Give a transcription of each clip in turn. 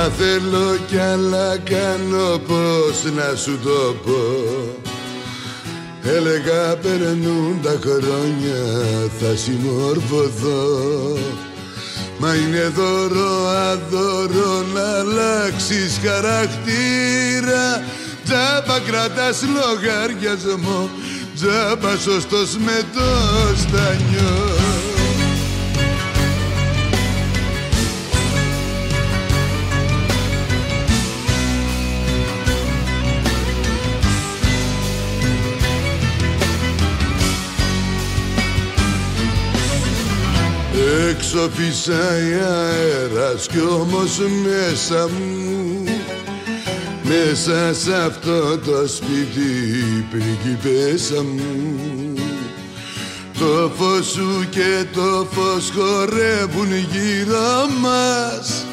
Αλλά θέλω κι άλλα κάνω πως να σου το πω. Έλεγα περνούν τα χρόνια θα συμμορφωθώ. Μα είναι δώρο αδώρο να αλλάξεις χαρακτήρα. Τζάμπα κρατάς λογαριασμό. Τζάμπα σωστός με το στανιό Έξω φυσάει αέρας κι όμως μέσα μου. Μέσα σε αυτό το σπίτι πριγκιπέσα μου. Το φως σου και το φως χορεύουν γύρω μας.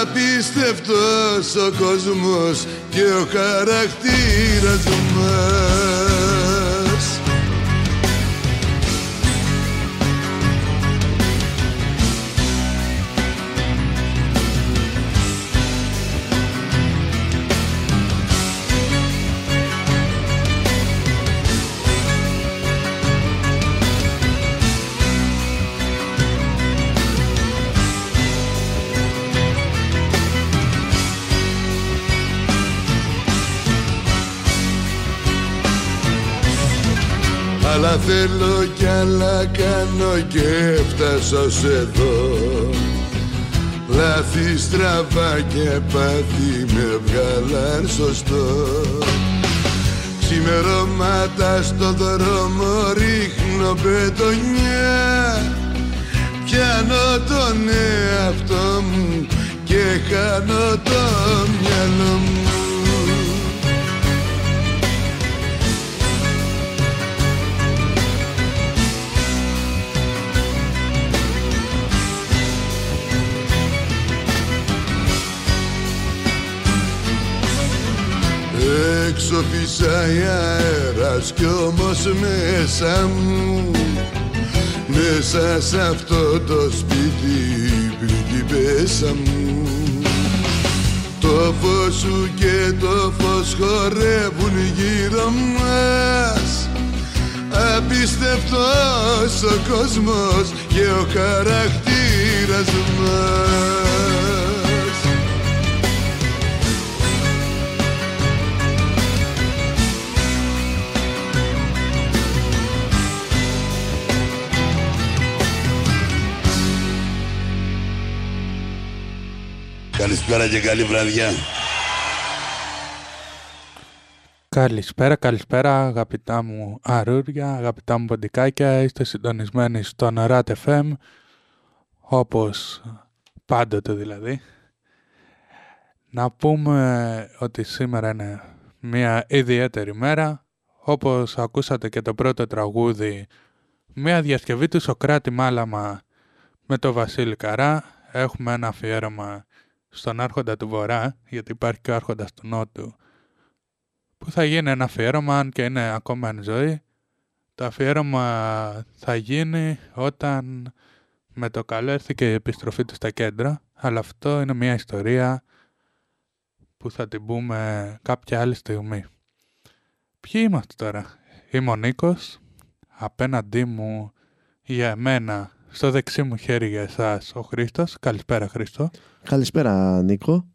Απίστευτος ο κόσμος και ο χαρακτήρας μας Αλλά θέλω κι άλλα κάνω και φτάσω ως εδώ Λάθη στραβά και πάθη με βγάλαν σωστό Ξημερώματα στο δρόμο ρίχνω πετονιά Πιάνω τον εαυτό μου και χάνω το μυαλό μου Έξω φυσάει αέρας κι όμως μέσα μου Μέσα σε αυτό το σπίτι πριγκιπέσα μου. Το φως σου και το φως χορεύουν γύρω μας. Απίστευτος ο κόσμος και ο χαρακτήρας μας Καλησπέρα και καλή βραδιά. Καλησπέρα, καλησπέρα αγαπητά μου αρούρια, αγαπητά μου ποντικάκια, είστε συντονισμένοι στον RAT FM, όπως πάντοτε δηλαδή. Να πούμε ότι σήμερα είναι μια ιδιαίτερη μέρα, όπως ακούσατε και το πρώτο τραγούδι, μια διασκευή του Σοκράτη Μάλαμα με το Βασίλη Καρά, έχουμε ένα αφιέρωμα στον άρχοντα του Βορρά, γιατί υπάρχει και ο άρχοντας του Νότου, που θα γίνει ένα αφιέρωμα, αν και είναι ακόμα εν ζωή. Το αφιέρωμα θα γίνει όταν με το καλό έρθει και η επιστροφή του στα κέντρα, αλλά αυτό είναι μια ιστορία που θα την πούμε κάποια άλλη στιγμή. Ποιοι είμαστε τώρα; Είμαι ο Νίκος, απέναντί μου για εμένα στο δεξί μου χέρι για εσάς ο Χρήστος. Καλησπέρα Χρήστο. Καλησπέρα Νίκο.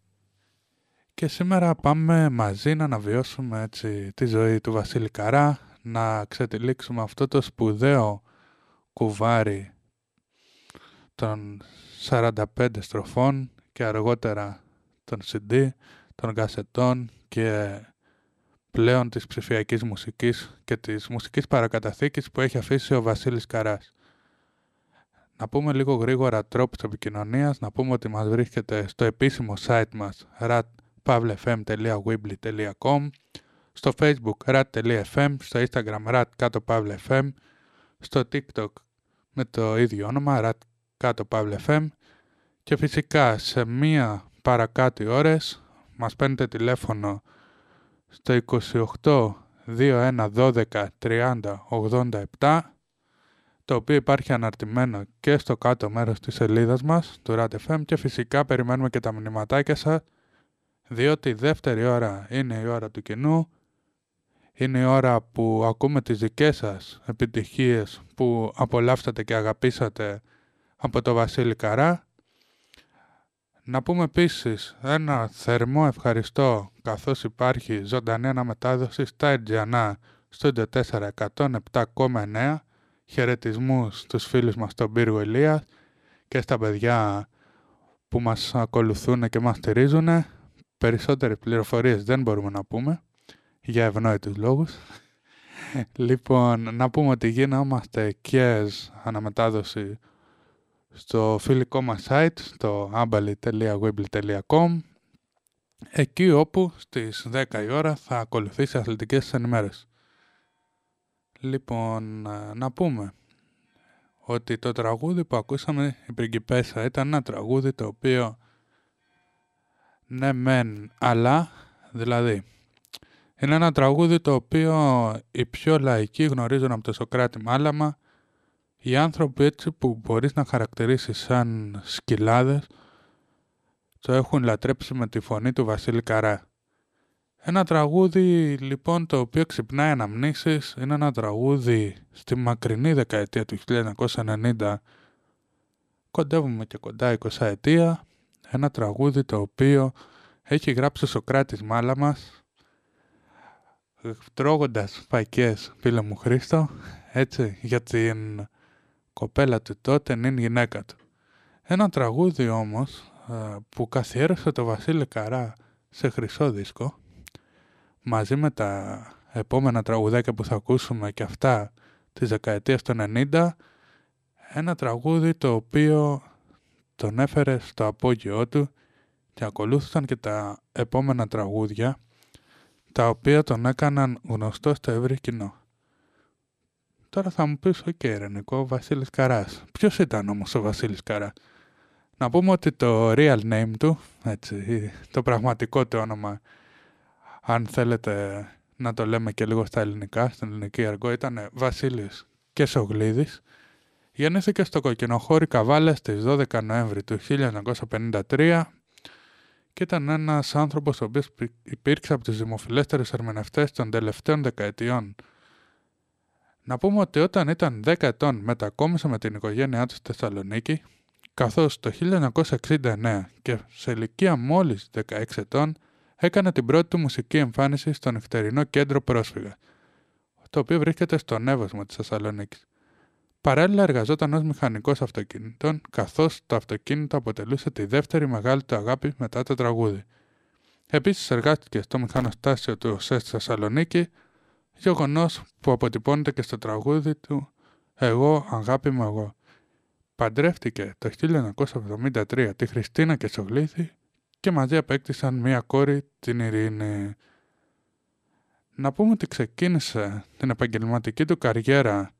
Και σήμερα πάμε μαζί να αναβιώσουμε έτσι, τη ζωή του Βασίλη Καρά, να ξετυλίξουμε αυτό το σπουδαίο κουβάρι των 45 στροφών και αργότερα των CD, των κασετών και πλέον της ψηφιακής μουσικής και της μουσικής παρακαταθήκης που έχει αφήσει ο Βασίλης Καράς. Να πούμε λίγο γρήγορα τρόπους επικοινωνίας, να πούμε ότι μας βρίσκεται στο επίσημο site μας ratpavlefm.weebly.com στο facebook rat.fm, στο instagram rat κάτω στο tiktok με το ίδιο όνομα rat κάτω και φυσικά σε μία παρακάτω ώρες μας παίρνετε τηλέφωνο στο 28 21 12 30 87 το οποίο υπάρχει αναρτημένο και στο κάτω μέρος της σελίδας μας, του RATFM και φυσικά περιμένουμε και τα μηνυματάκια σας, διότι η δεύτερη ώρα είναι η ώρα του κοινού, είναι η ώρα που ακούμε τις δικές σας επιτυχίες που απολαύσατε και αγαπήσατε από το Βασίλη Καρά. Να πούμε επίσης ένα θερμό ευχαριστώ καθώς υπάρχει ζωντανή αναμετάδοση στα Ερτζιανά στο 407,9 χαιρετισμούς στους φίλους μας στον Πύργο Ηλίας και στα παιδιά που μας ακολουθούν και μας στηρίζουν. Περισσότερες πληροφορίες δεν μπορούμε να πούμε για ευνόητους λόγους. λοιπόν, να πούμε ότι γινόμαστε και αναμετάδοση στο φιλικό μας site, στο ambali.weebly.com εκεί όπου στις 10 η ώρα θα ακολουθήσει αθλητικές ενημέρες. Λοιπόν, να πούμε ότι το τραγούδι που ακούσαμε η Πριγκιπέσα ήταν ένα τραγούδι το οποίο ναι μεν αλλά δηλαδή είναι ένα τραγούδι το οποίο οι πιο λαϊκοί γνωρίζουν από το Σοκράτη Μάλαμα οι άνθρωποι έτσι που μπορείς να χαρακτηρίσεις σαν σκυλάδες το έχουν λατρέψει με τη φωνή του Βασίλη Καρά. Ένα τραγούδι λοιπόν το οποίο ξυπνάει αναμνήσεις είναι ένα τραγούδι στη μακρινή δεκαετία του 1990 κοντεύουμε και κοντά 20 ετία ένα τραγούδι το οποίο έχει γράψει ο Σοκράτης Μάλαμας τρώγοντας φακές φίλε μου Χρήστο έτσι για την κοπέλα του τότε είναι γυναίκα του. Ένα τραγούδι όμως ε, που καθιέρωσε το Βασίλη Καρά σε χρυσό δίσκο μαζί με τα επόμενα τραγουδάκια που θα ακούσουμε και αυτά της δεκαετίας των 90 ένα τραγούδι το οποίο τον έφερε στο απόγειό του και ακολούθησαν και τα επόμενα τραγούδια τα οποία τον έκαναν γνωστό στο ευρύ κοινό. Τώρα θα μου πεις, OK, okay, ρε Νίκο, Βασίλης Καρράς. Ποιος ήταν όμως ο Βασίλης Καρράς; Να πούμε ότι το real name του, έτσι, το πραγματικό του όνομα, αν θέλετε να το λέμε και λίγο στα ελληνικά, στην ελληνική αργκό, ήταν Βασίλης Κεσογλίδης. Γεννήθηκε στο Κοκκινοχώρι Καβάλας στις 12 Νοέμβρη του 1953 και ήταν ένας άνθρωπος ο οποίος υπήρξε από τους δημοφιλέστερους ερμηνευτές των τελευταίων δεκαετιών. Να πούμε ότι όταν ήταν 10 ετών μετακόμισε με την οικογένειά του στη Θεσσαλονίκη, καθώς το 1969 και σε ηλικία μόλις 16 ετών έκανε την πρώτη του μουσική εμφάνιση στο νυχτερινό κέντρο πρόσφυγα, το οποίο βρίσκεται στο Νεύωσμα της Θεσσαλονίκης. Παράλληλα εργαζόταν ως μηχανικός αυτοκινήτων, καθώς το αυτοκίνητο αποτελούσε τη δεύτερη μεγάλη του αγάπη μετά το τραγούδι. Επίσης εργάστηκε στο μηχανοστάσιο του ΟΣΕ στη Θεσσαλονίκη, γεγονός που αποτυπώνεται και στο τραγούδι του «Εγώ, αγάπη μου εγώ». Παντρεύτηκε το 1973 τη Χριστίνα Κεσογλήθη και μαζί απέκτησαν μία κόρη, την Ειρήνη. Να πούμε ότι ξεκίνησε την επαγγελματική του καριέρα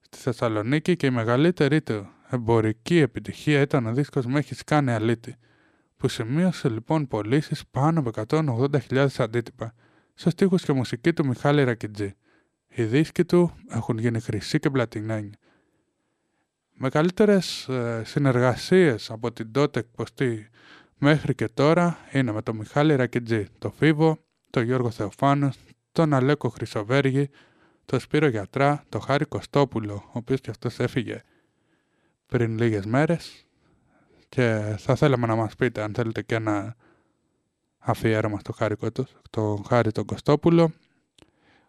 στη Θεσσαλονίκη και η μεγαλύτερη του εμπορική επιτυχία ήταν ο δίσκος «Με έχεις κάνει αλήτη», που σημείωσε λοιπόν πωλήσεις πάνω από 180.000 αντίτυπα, σε στίχους και μουσική του Μιχάλη Ρακιτζή. Οι δίσκοι του έχουν γίνει χρυσοί και πλατινένοι. Μεγαλύτερες ε, συνεργασίες από την τότε εκποστή μέχρι και τώρα είναι με τον Μιχάλη Ρακιτζή, τον Φίβο, τον Γιώργο Θεοφάνος, τον Αλέκο Χρυσοβέργη, τον Σπύρο Γιατρά, τον Χάρη Κωστόπουλο, ο οποίος και αυτός έφυγε πριν λίγες μέρες και θα θέλαμε να μας πείτε αν θέλετε και ένα αφιέρωμα στο Χάρη, το Χάρη τον Κωστόπουλο.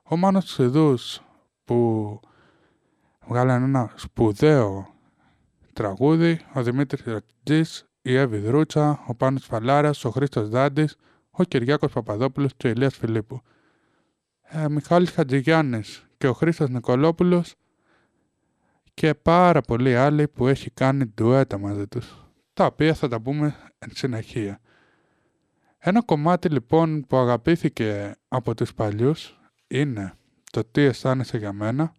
Ο Μάνος Τσιδούς που βγάλανε ένα σπουδαίο τραγούδι, ο Δημήτρης Ρατζής, η Εύη Δρούτσα, ο Πάνος Φαλάρας, ο Χρήστος Δάντης, ο Κυριάκος Παπαδόπουλος και ο Ηλίας Φιλίππου. Ε, Μιχάλης Χατζηγιάννης και ο Χρήστος Νικολόπουλος και πάρα πολλοί άλλοι που έχει κάνει ντουέτα μαζί τους, τα οποία θα τα πούμε εν συνεχεία. Ένα κομμάτι λοιπόν που αγαπήθηκε από τους παλιούς είναι το «Τι αισθάνεσαι για μένα»,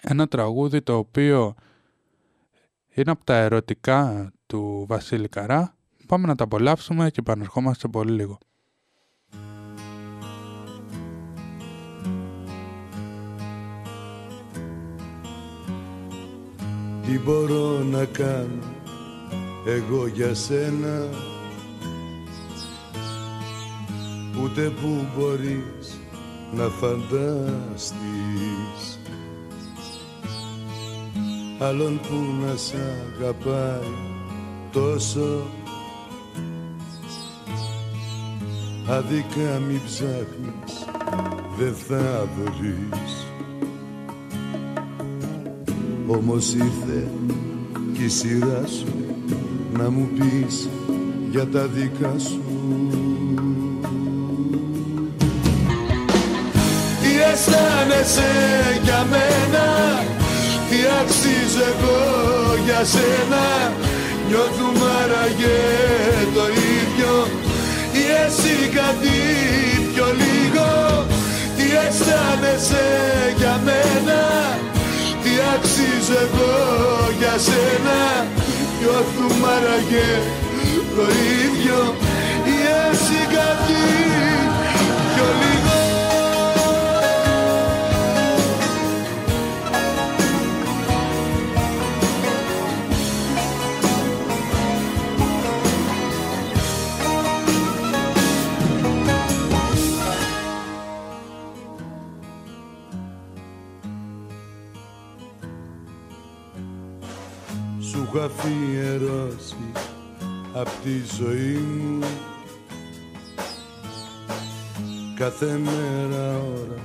ένα τραγούδι το οποίο είναι από τα ερωτικά του Βασίλη Καρά. Πάμε να τα απολαύσουμε και επανερχόμαστε πολύ λίγο. Τι μπορώ να κάνω εγώ για σένα; Ούτε που μπορείς να φανταστείς Άλλον που να σ' αγαπάει τόσο. Αδικά μη ψάχνεις, δεν θα βρεις Όμως ήρθε και η σειρά σου να μου πεις για τα δικά σου. Τι αισθάνεσαι για μένα Τι αξίζω εγώ για σένα Νιώθουμε άραγε το ίδιο. Ή εσύ κάτι πιο λίγο. Τι αισθάνεσαι για μένα. Τι αξίζω εγώ για σένα. Νιώθουμε άραγε το ίδιο. Ή εσύ κάτι έχω αφιερώσει απ' τη ζωή μου. Κάθε μέρα, ώρα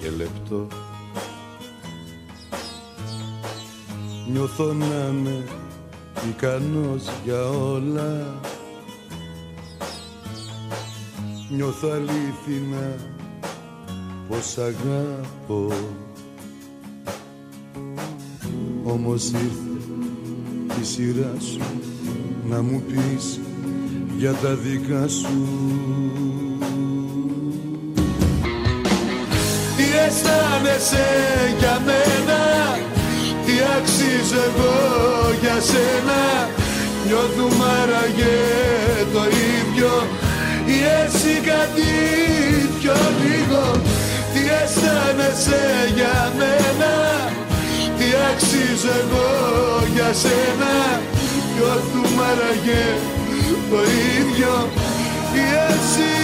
και λεπτό Νιώθω να είμαι ικανός για όλα. Νιώθω αλήθινα πως αγάπω Όμως ήρθε τη σειρά σου να μου πεις για τα δικά σου. Τι αισθάνεσαι για μένα Τι αξίζω εγώ για σένα. Νιώθουμε άραγε το ίδιο Ή εσύ κάτι πιο λίγο. Τι αισθάνεσαι για μένα Τι αξίζω εγώ για σένα. Νιώθουμε άραγε το ίδιο. Ή εσύ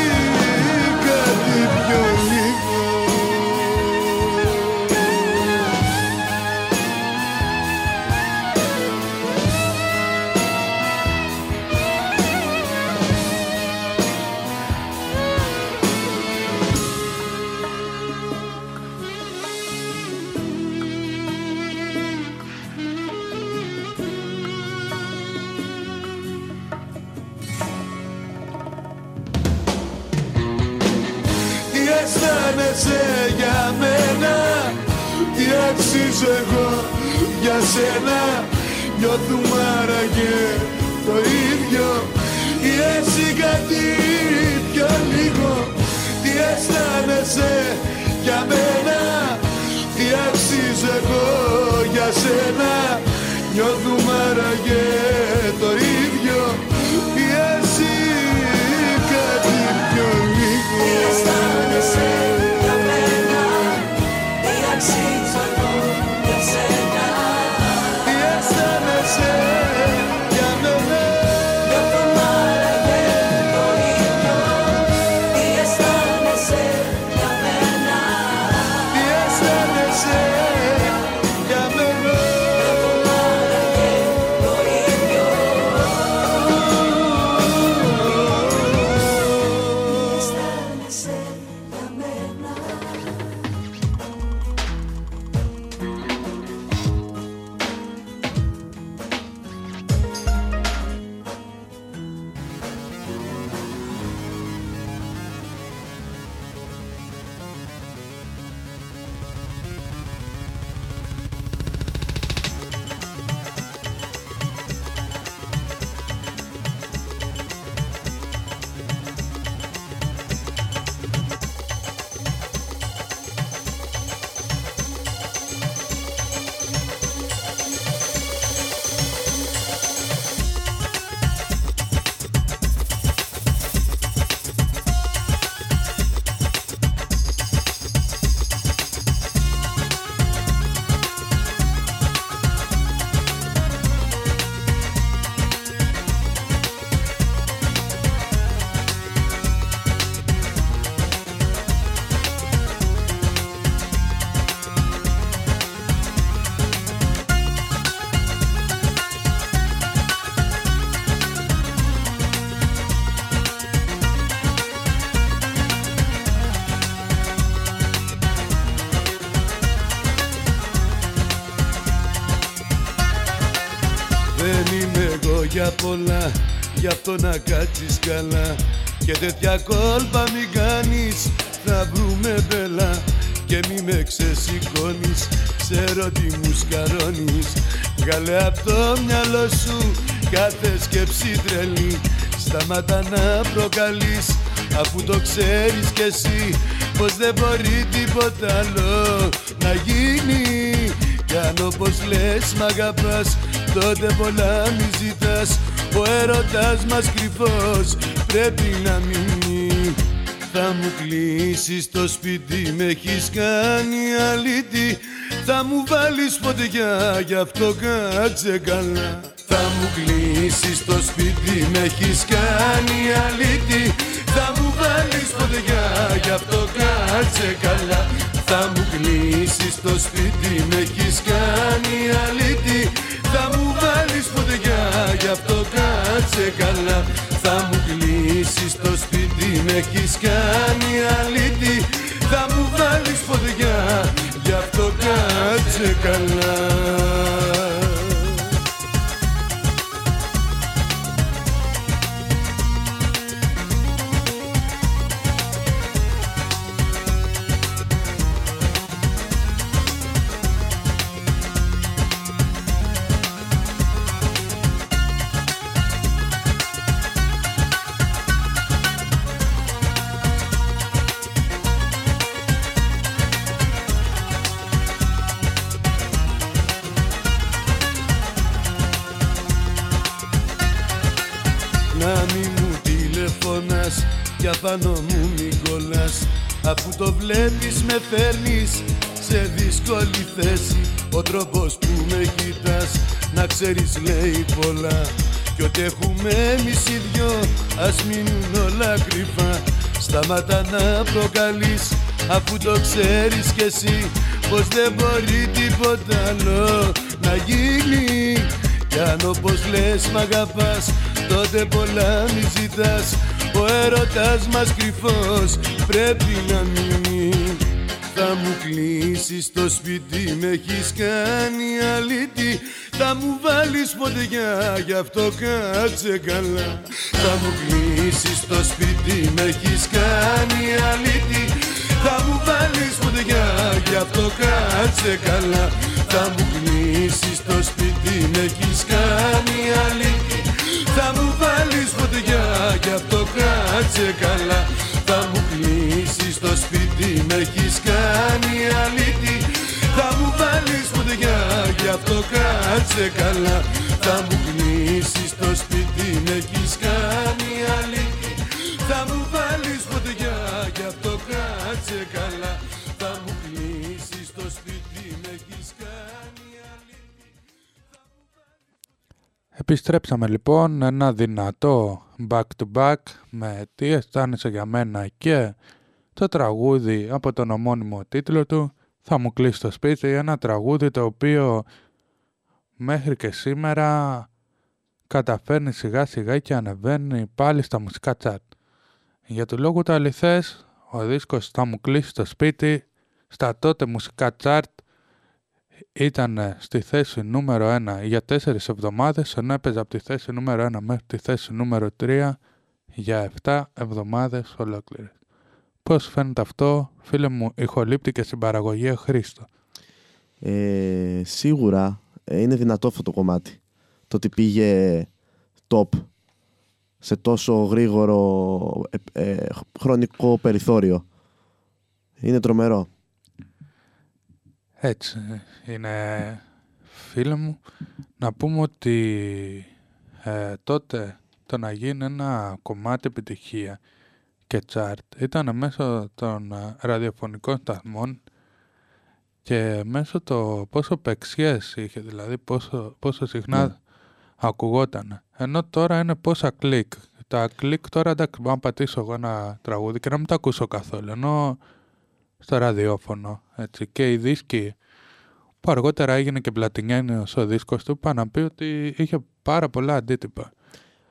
εγώ. Για σένα Νιώθουμε άραγε το ίδιο. Ή εσύ κάτι πιο λίγο. Τι αισθάνεσαι για μένα. Τι αξίζω εγώ. Για σένα Νιώθουμε άραγε το ίδιο Γι' αυτό να κάτσεις καλά. Και τέτοια κόλπα μη κάνεις Θα βρούμε μπελά. Και μη με ξεσηκώνεις Ξέρω τι μου σκαρώνεις. Βγάλε απ' το μυαλό σου Κάθε σκέψη τρελή. Σταμάτα να προκαλείς Αφού το ξέρεις κι εσύ Πως δεν μπορεί τίποτα άλλο να γίνει. Κι αν όπως λες μ' αγαπάς Τότε πολλά μη ζητάς Ο έρωτας μας κρυφός Πρέπει να μείνει. Θα μου κλείσεις το σπίτι, με έχεις κάνει αλήτη. Θα μου βάλεις φωτιά, γι' αυτό κάτσε καλά. Θα μου κλείσεις το σπίτι, με έχεις κάνει αλήτη. Θα μου βάλεις φωτιά, γι' αυτό κάτσε καλά. Θα μου κλείσεις το σπίτι, με έχεις κάνει αλήτη. Θα μου βάλεις φωτιά, γι' αυτό κάτσε καλά. Θα μου κλείσεις το σπίτι, με έχεις κάνει αλήτη. Θα μου βάλεις φωτιά, γι' αυτό κάτσε καλά κι απάνω μου μη κολλάς. Αφού το βλέπεις με φέρνεις σε δύσκολη θέση. Ο τρόπος που με κοιτάς να ξέρεις λέει πολλά. Κι ό,τι έχουμε εμείς οι δυο ας μείνουν όλα κρυφά. Σταμάτα να προκαλείς αφού το ξέρεις κι εσύ Πως δεν μπορεί τίποτα άλλο να γίνει κι αν όπως λες μ' αγαπάς τότε πολλά μη ζητάς. Ο έρωτας μας κρυφός πρέπει να μείνει. Θα μου κλείσεις το σπίτι, με έχεις κάνει αλήτη. Θα μου βάλεις φωτιά, γι' αυτό κάτσε καλά. Θα μου κλείσεις το σπίτι, με έχεις κάνει αλήτη θα μου βάλεις φωτιά, γι' αυτό κάτσε καλά. Θα μου κλείσεις το σπίτι, με έχεις κάνει αλήτη Θα μου βάλεις φωτιά, γι' αυτό κάτσε καλά. Θα μου κλείσεις το σπίτι, με έχεις κάνει αλήτη Θα μου βάλεις φωτιά, γι' αυτό κάτσε καλά. Θα μου κλείσεις το σπίτι, με έχεις κάνει αλήτη Θα μου βάλεις Επιστρέψαμε λοιπόν ένα δυνατό back to back με τι αισθάνεσαι για μένα και το τραγούδι από τον ομώνυμο τίτλο του θα μου κλείσει το σπίτι ένα τραγούδι το οποίο μέχρι και σήμερα καταφέρνει σιγά σιγά και ανεβαίνει πάλι στα μουσικά τσάτ. Για του λόγου του αληθές, ο δίσκος θα μου κλείσει το σπίτι στα τότε μουσικά τσάρτ ήταν στη θέση νούμερο 1 για 4 εβδομάδες, ενώ έπαιζε από τη θέση νούμερο 1 μέχρι τη θέση νούμερο 3 για 7 εβδομάδες ολόκληρες. Πώς φαίνεται αυτό, φίλε μου, ηχολήπτη και στην παραγωγή Χρήστο; Ε, σίγουρα ε, είναι δυνατό αυτό το κομμάτι. Το ότι πήγε top σε τόσο γρήγορο ε, ε, χρονικό περιθώριο. Είναι τρομερό. Έτσι είναι φίλε μου. Να πούμε ότι ε, τότε το να γίνει ένα κομμάτι επιτυχία και chart ήταν μέσω των ε, ραδιοφωνικών σταθμών και μέσω το πόσο πεξιές είχε, δηλαδή πόσο, πόσο συχνά Ναι. ακουγόταν. Ενώ τώρα είναι πόσα κλικ. Τα κλικ τώρα εντάξει μπορώ να πατήσω εγώ ένα τραγούδι και να μην τα ακούσω καθόλου. Ενώ στο ραδιόφωνο έτσι, και οι δίσκοι που αργότερα έγινε και πλατινιάνιος ο δίσκος του είπα να πει ότι είχε πάρα πολλά αντίτυπα.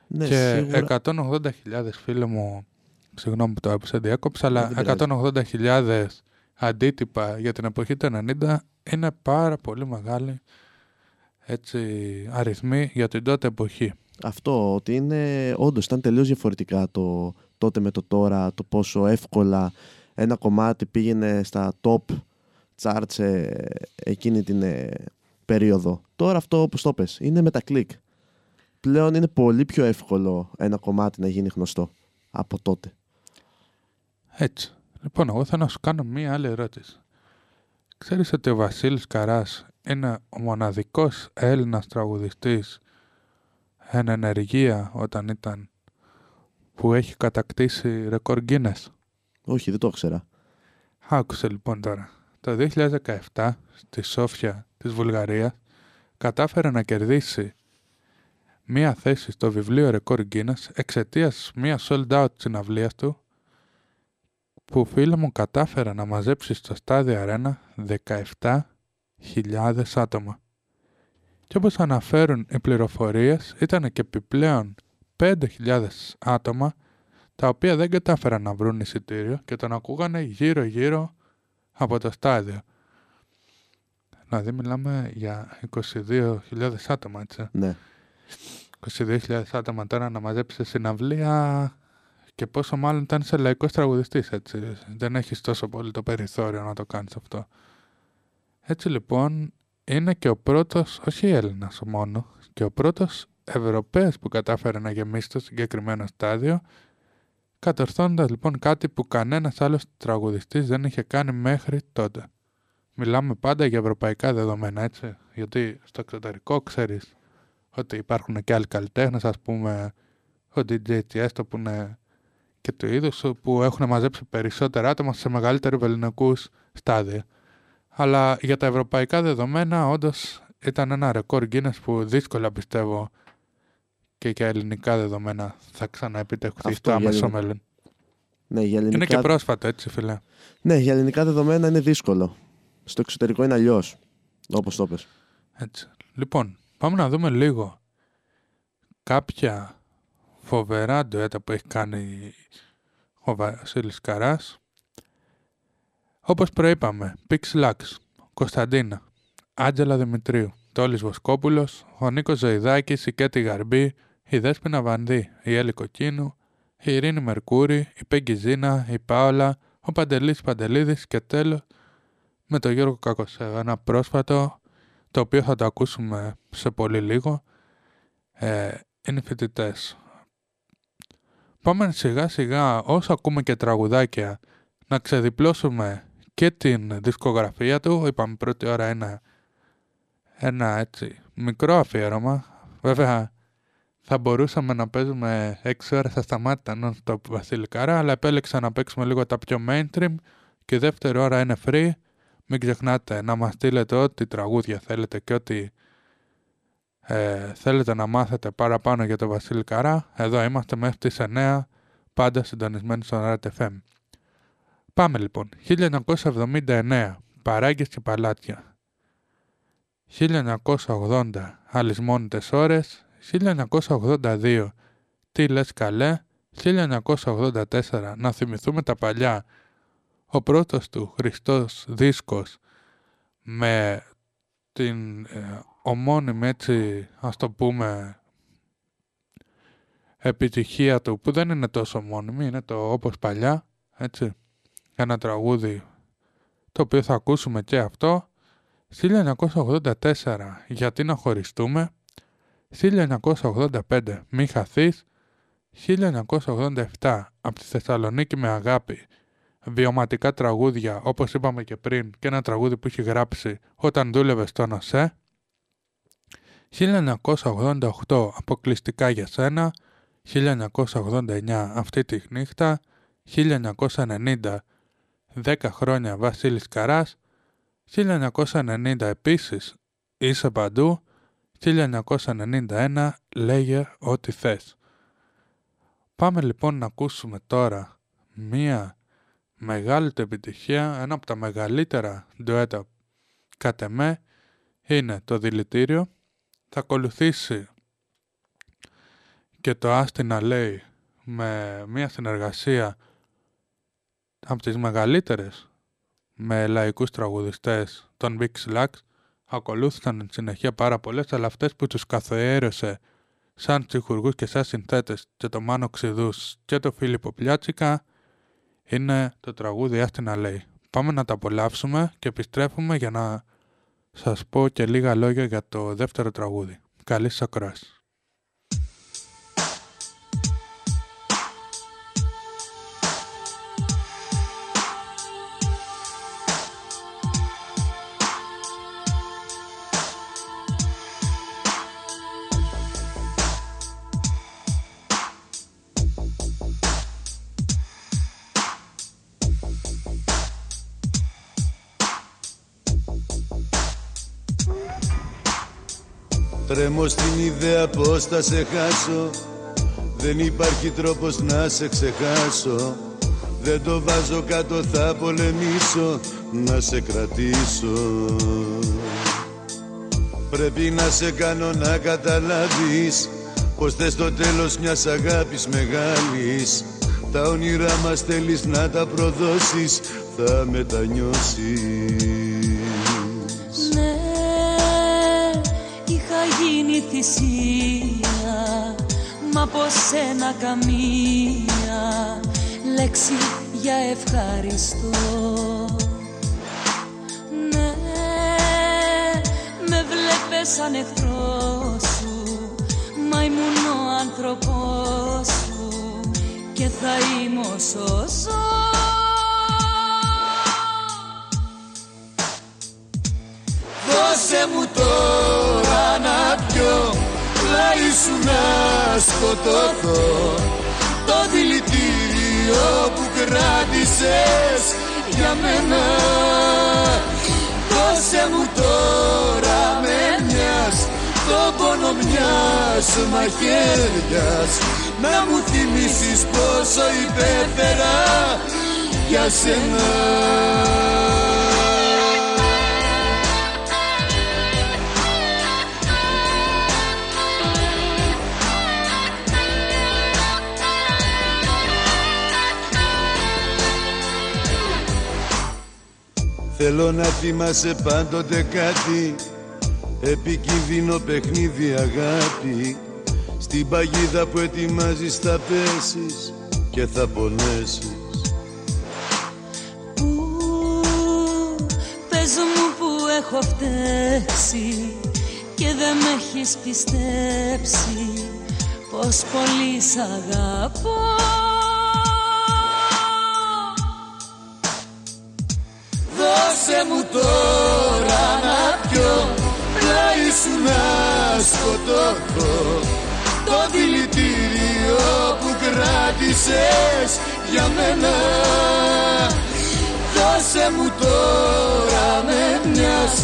Ναι, και σίγουρα. 180.000 φίλοι μου, συγγνώμη που το έπεισα διάκοψα, αλλά Δεν πειράζει. 180.000 αντίτυπα για την εποχή του 90 είναι πάρα πολύ μεγάλη έτσι αριθμοί για την τότε εποχή. Αυτό ότι είναι όντως ήταν τελείως διαφορετικά το τότε με το τώρα, το πόσο εύκολα ένα κομμάτι πήγαινε στα top charts ε, εκείνη την ε, περίοδο. Τώρα αυτό όπως το πες, είναι με τα κλικ. Πλέον είναι πολύ πιο εύκολο ένα κομμάτι να γίνει γνωστό από τότε. Έτσι. Λοιπόν, εγώ θέλω να σου κάνω μία άλλη ερώτηση. Ξέρεις ότι ο Βασίλης Καράς είναι ο μοναδικός Έλληνας τραγουδιστής εν ενεργεία όταν ήταν που έχει κατακτήσει ρεκόρ Guinness; Όχι, δεν το ήξερα. Άκουσε λοιπόν τώρα. Το 2017 στη Σόφια της Βουλγαρίας κατάφερε να κερδίσει μία θέση στο βιβλίο ρεκόρ Guinness εξαιτίας μία sold out συναυλίας του που φίλο μου κατάφερε να μαζέψει στο στάδιο αρένα 17.000 άτομα. Και όπως αναφέρουν οι πληροφορίες ήταν και επιπλέον 5.000 άτομα τα οποία δεν κατάφεραν να βρουν εισιτήριο και τον ακούγανε γύρω γύρω από το στάδιο. Δηλαδή μιλάμε για 22.000 άτομα, έτσι. Ναι. 22.000 άτομα τώρα να μαζέψει συναυλία και πόσο μάλλον ήταν σε λαϊκός τραγουδιστής, έτσι. Δεν έχεις τόσο πολύ το περιθώριο να το κάνεις αυτό. Έτσι λοιπόν είναι και ο πρώτος, όχι Έλληνας μόνος, και ο πρώτος Ευρωπαίος που κατάφερε να γεμίσει το συγκεκριμένο στάδιο, κατορθώνοντας λοιπόν κάτι που κανένας άλλος τραγουδιστής δεν είχε κάνει μέχρι τότε. Μιλάμε πάντα για ευρωπαϊκά δεδομένα, έτσι, γιατί στο εξωτερικό ξέρεις ότι υπάρχουν και άλλοι καλλιτέχνες, ας πούμε, ο DJ Tiesto που είναι και του είδους που έχουν μαζέψει περισσότερα άτομα σε μεγαλύτερου ελληνικού στάδια. Αλλά για τα ευρωπαϊκά δεδομένα όντως ήταν ένα ρεκόρ Guinness που δύσκολα πιστεύω και για ελληνικά δεδομένα θα ξαναεπιτευχθεί στο άμεσο μέλλον. Ναι, για ελληνικά... Είναι και πρόσφατο έτσι φίλε. Ναι, για ελληνικά δεδομένα είναι δύσκολο. Στο εξωτερικό είναι αλλιώς. Όπως το πες. Έτσι. Λοιπόν, πάμε να δούμε λίγο κάποια φοβερά ντουέτα που έχει κάνει ο Βασίλης Καράς. Όπως προείπαμε, Pixlax, Κωνσταντίνα, Άντζελα Δημητρίου, Τόλης Βοσκόπουλος, ο Νίκος Ζωηδάκης, η Κέτη Γαρμπή, η Δέσποινα Βανδύ, η Έλλη Κοκκίνου, η Ειρήνη Μερκούρη, η Πέγκη Ζήνα, η Πάολα, ο Παντελής Παντελίδης και τέλος με τον Γιώργο Κακοσέγα, ένα πρόσφατο το οποίο θα το ακούσουμε σε πολύ λίγο ε, είναι φοιτητές. Πάμε σιγά σιγά όσο ακούμε και τραγουδάκια να ξεδιπλώσουμε και την δισκογραφία του. Είπαμε πρώτη ώρα ένα, ένα έτσι μικρό αφιέρωμα. Βέβαια θα μπορούσαμε να παίζουμε 6 ώρες ασταμάτητα non-stop βασιλικάρα, αλλά επέλεξα να παίξουμε λίγο τα πιο mainstream και η δεύτερη ώρα είναι free. Μην ξεχνάτε να μας στείλετε ό,τι τραγούδια θέλετε και ό,τι ε, θέλετε να μάθετε παραπάνω για το Βασίλη Καρά. Εδώ είμαστε μέχρι τις 9, πάντα συντονισμένοι στο RTFM. Πάμε λοιπόν. 1979. Παράγκες και παλάτια. 1980. Αλυσμόνητες ώρες. 1982. Τι λες καλέ; 1984. Να θυμηθούμε τα παλιά. Ο πρώτος του Χριστός δίσκος με την ε, ομώνυμη έτσι ας το πούμε επιτυχία του που δεν είναι τόσο μόνιμη είναι το όπως παλιά έτσι ένα τραγούδι το οποίο θα ακούσουμε και αυτό 1984 γιατί να χωριστούμε; 1985 μη χαθείς; 1987 από τη Θεσσαλονίκη με αγάπη. Βιωματικά τραγούδια όπως είπαμε και πριν και ένα τραγούδι που έχει γράψει όταν δούλευε στο ΝΟΣΕ 1988 αποκλειστικά για σένα. 1989 αυτή τη νύχτα. 1990 10 χρόνια Βασίλης Καράς 1990 επίσης Είσαι παντού 1991 Λέγε ό,τι θες Πάμε λοιπόν να ακούσουμε τώρα μία μεγάλη επιτυχία, ένα από τα μεγαλύτερα ντουέτα κατ' εμέ είναι το δηλητήριο. Θα ακολουθήσει και το Άστινα λέει με μια συνεργασία από τις μεγαλύτερες με λαϊκούς τραγουδιστές, τον Big Slacks, ακολούθησαν εν συνεχεία πάρα πολλές, αλλά αυτές που τους καθοέρωσε σαν τσιχουργούς και σαν συνθέτες και το Μάνο Ξηδούς και το Φίλιππο Πλιάτσικα είναι το τραγούδι «Άστινα λέει». Πάμε να τα απολαύσουμε και επιστρέφουμε για να σας πω και λίγα λόγια για το δεύτερο τραγούδι. Καλή σας ακρόαση. Τρέμω στην ιδέα πως θα σε χάσω. Δεν υπάρχει τρόπος να σε ξεχάσω. Δεν το βάζω κάτω θα πολεμήσω. Να σε κρατήσω. Πρέπει να σε κάνω να καταλάβεις Πως θες το τέλος μιας αγάπης μεγάλης. Τα όνειρά μας θέλεις να τα προδώσεις Θα μετανιώσεις θυσία Μα από σένα καμία λέξη για ευχαριστώ. Ναι, με βλέπες σαν εχθρός σου Μα ήμουν ο άνθρωπός σου και θα είμαι όσο ζω Δώσε μου τώρα να πιω Πλάι σου να σκοτωθώ. Το δηλητήριο που κράτησες για μένα. Δώσε μου τώρα με μιας Το πόνο μιας μαχαίριας Να μου θυμίσεις πόσο υπέφερα για σένα Θέλω να θυμάσαι πάντοτε κάτι. Επικίνδυνο παιχνίδι αγάπη. Στην παγίδα που ετοιμάζεις θα πέσεις Και θα πονέσεις. Πού, πες μου που έχω φταίξει Και δεν με έχεις πιστέψει. Πως πολύ σ' αγαπώ Δώσε μου τώρα να πιω Πλάι σου να σκοτωθώ. Το δηλητήριο που κράτησες για μένα. Δώσε μου τώρα με μιας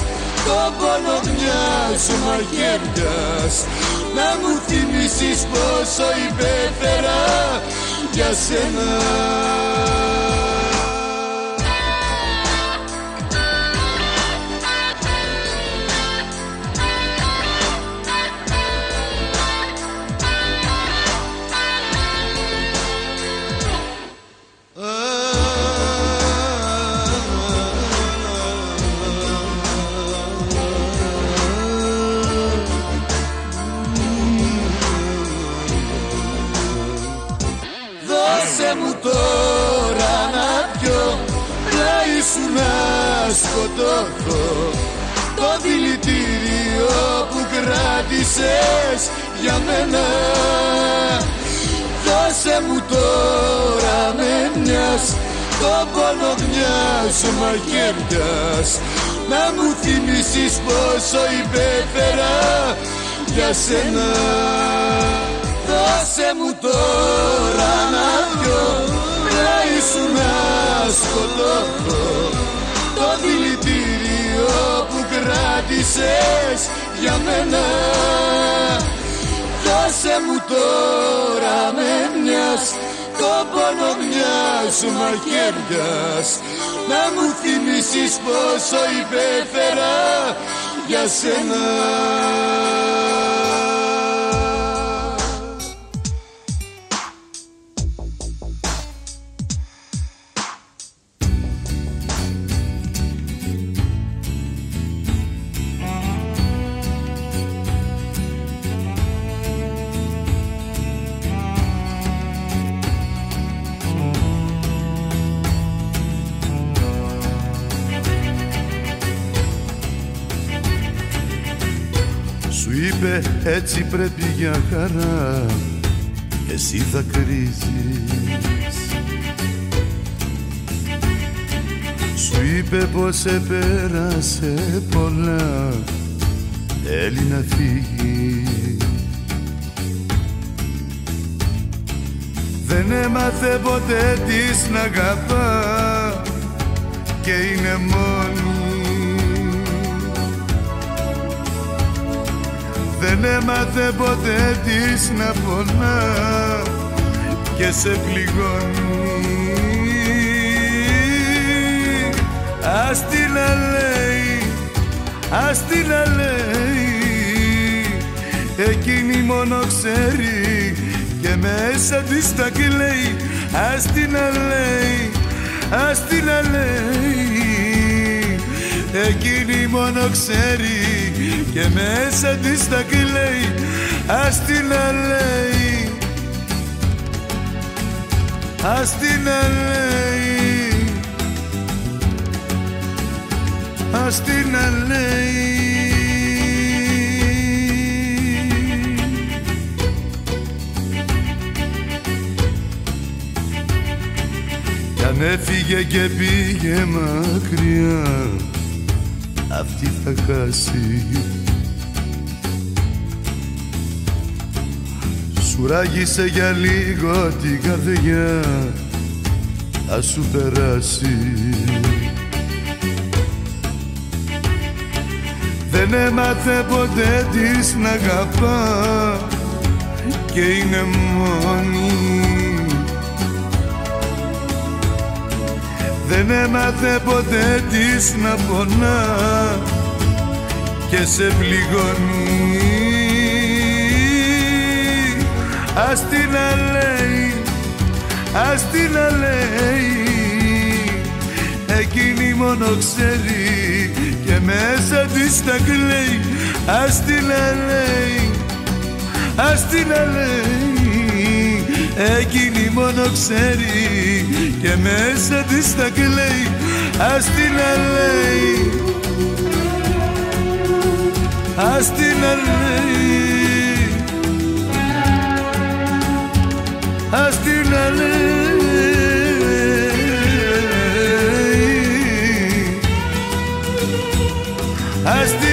Το πόνο μιας μαχαίριας Να μου θυμίσεις πόσο υπέφερα για σένα μου τώρα να πιω. Πλάι σου να σκοτωθώ. Το δηλητήριο που κράτησες για μένα. Δώσε μου τώρα με μιας. Το πόνο μιας μαχαίριας Να μου θυμίσεις πόσο υπέφερα για σένα Δώσε μου τώρα να πιω Πλάι σου να σκοτωθώ Το δηλητήριο που κράτησες για μένα. Δώσε μου τώρα με μιας Το πόνο μιας μαχαίριας Να μου θυμίσεις πόσο υπέφερα για σένα είπε έτσι πρέπει για χαρά εσύ θα κρίζεις Σου είπε πως επέρασε πολλά θέλει να φύγει. Δεν έμαθε ποτέ της να αγαπά και είναι μόνη Δεν έμαθε ποτέ της να πονά και σε πληγώνει. Ας την λέει, ας την λέει. Εκείνη μόνο ξέρει και μέσα της τα κλαίει. Ας την λέει, ας την λέει. Εκείνη μόνο ξέρει και μέσα της τα κλαίει Ας την λέει, ας την λέει Ας την λέει Κι αν έφυγε και πήγε μακριά αυτή θα χάσει. Σου ράγισε για λίγο την καρδιά θα σου περάσει. Δεν έμαθε ποτέ της να αγαπά και είναι μόνη Δεν έμαθε ποτέ της να πονά και σε πληγώνει. Ας την λέει, ας την λέει Εκείνη μόνο ξέρει και μέσα της τα κλαίει. Ας την λέει, ας την λέει Εκείνη μόνο ξέρει και μέσα της τα κλαίει. Ας την λέει, ας την λέει Ας την λέει Ας την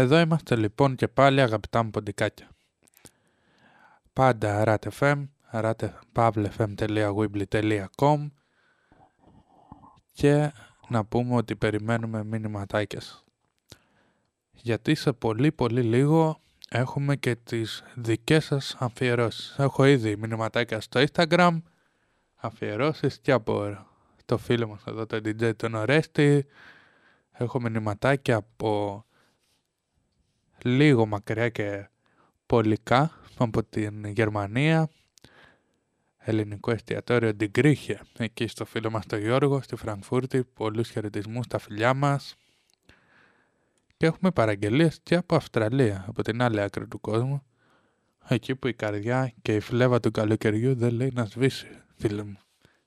Εδώ είμαστε λοιπόν και πάλι αγαπητά μου ποντικάκια. Πάντα RATFM, ratepavlefm.weebly.com και να πούμε ότι περιμένουμε μηνυματάκια σας. Γιατί σε πολύ πολύ λίγο έχουμε και τις δικές σας αφιερώσεις. Έχω ήδη μηνυματάκια στο Instagram, αφιερώσεις και από το φίλο μας εδώ το DJ τον Ορέστη. Έχω μηνυματάκια από λίγο μακριά και πολικά από την Γερμανία. Ελληνικό εστιατόριο Ντιγκρίχε εκεί στο φίλο μας το Γιώργο στη Φραγκφούρτη. Πολλούς χαιρετισμούς στα φιλιά μας. Και έχουμε παραγγελίες και από Αυστραλία από την άλλη άκρη του κόσμου. Εκεί που η καρδιά και η φλέβα του καλοκαιριού δεν λέει να σβήσει φίλε μου.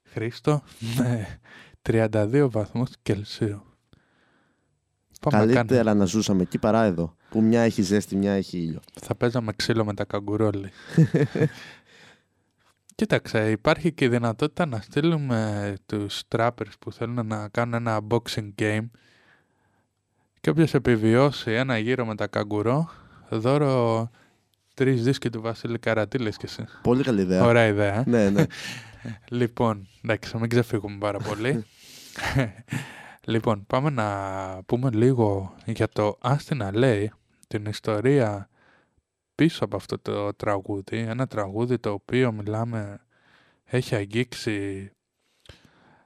Χρήστο με 32 βαθμούς Κελσίου. Πάμε να Καλύτερα κάνουμε. να ζούσαμε εκεί παρά εδώ. Που μια έχει ζέστη, μια έχει ήλιο. Θα παίζαμε ξύλο με τα καγκουρόλι. Κοίταξε, υπάρχει και η δυνατότητα να στείλουμε τους trappers που θέλουν να κάνουν ένα boxing game και όποιος επιβιώσει ένα γύρο με τα καγκουρό, δώρο τρεις δίσκοι του Βασίλη Καρατή, λες και εσύ. Πολύ καλή ιδέα. Ωραία ιδέα, ε; Ναι, ναι. Λοιπόν, εντάξει, μην ξεφύγουμε πάρα πολύ. λοιπόν, πάμε να πούμε λίγο για το Άστινα λέει, την ιστορία πίσω από αυτό το τραγούδι. Ένα τραγούδι το οποίο μιλάμε, έχει αγγίξει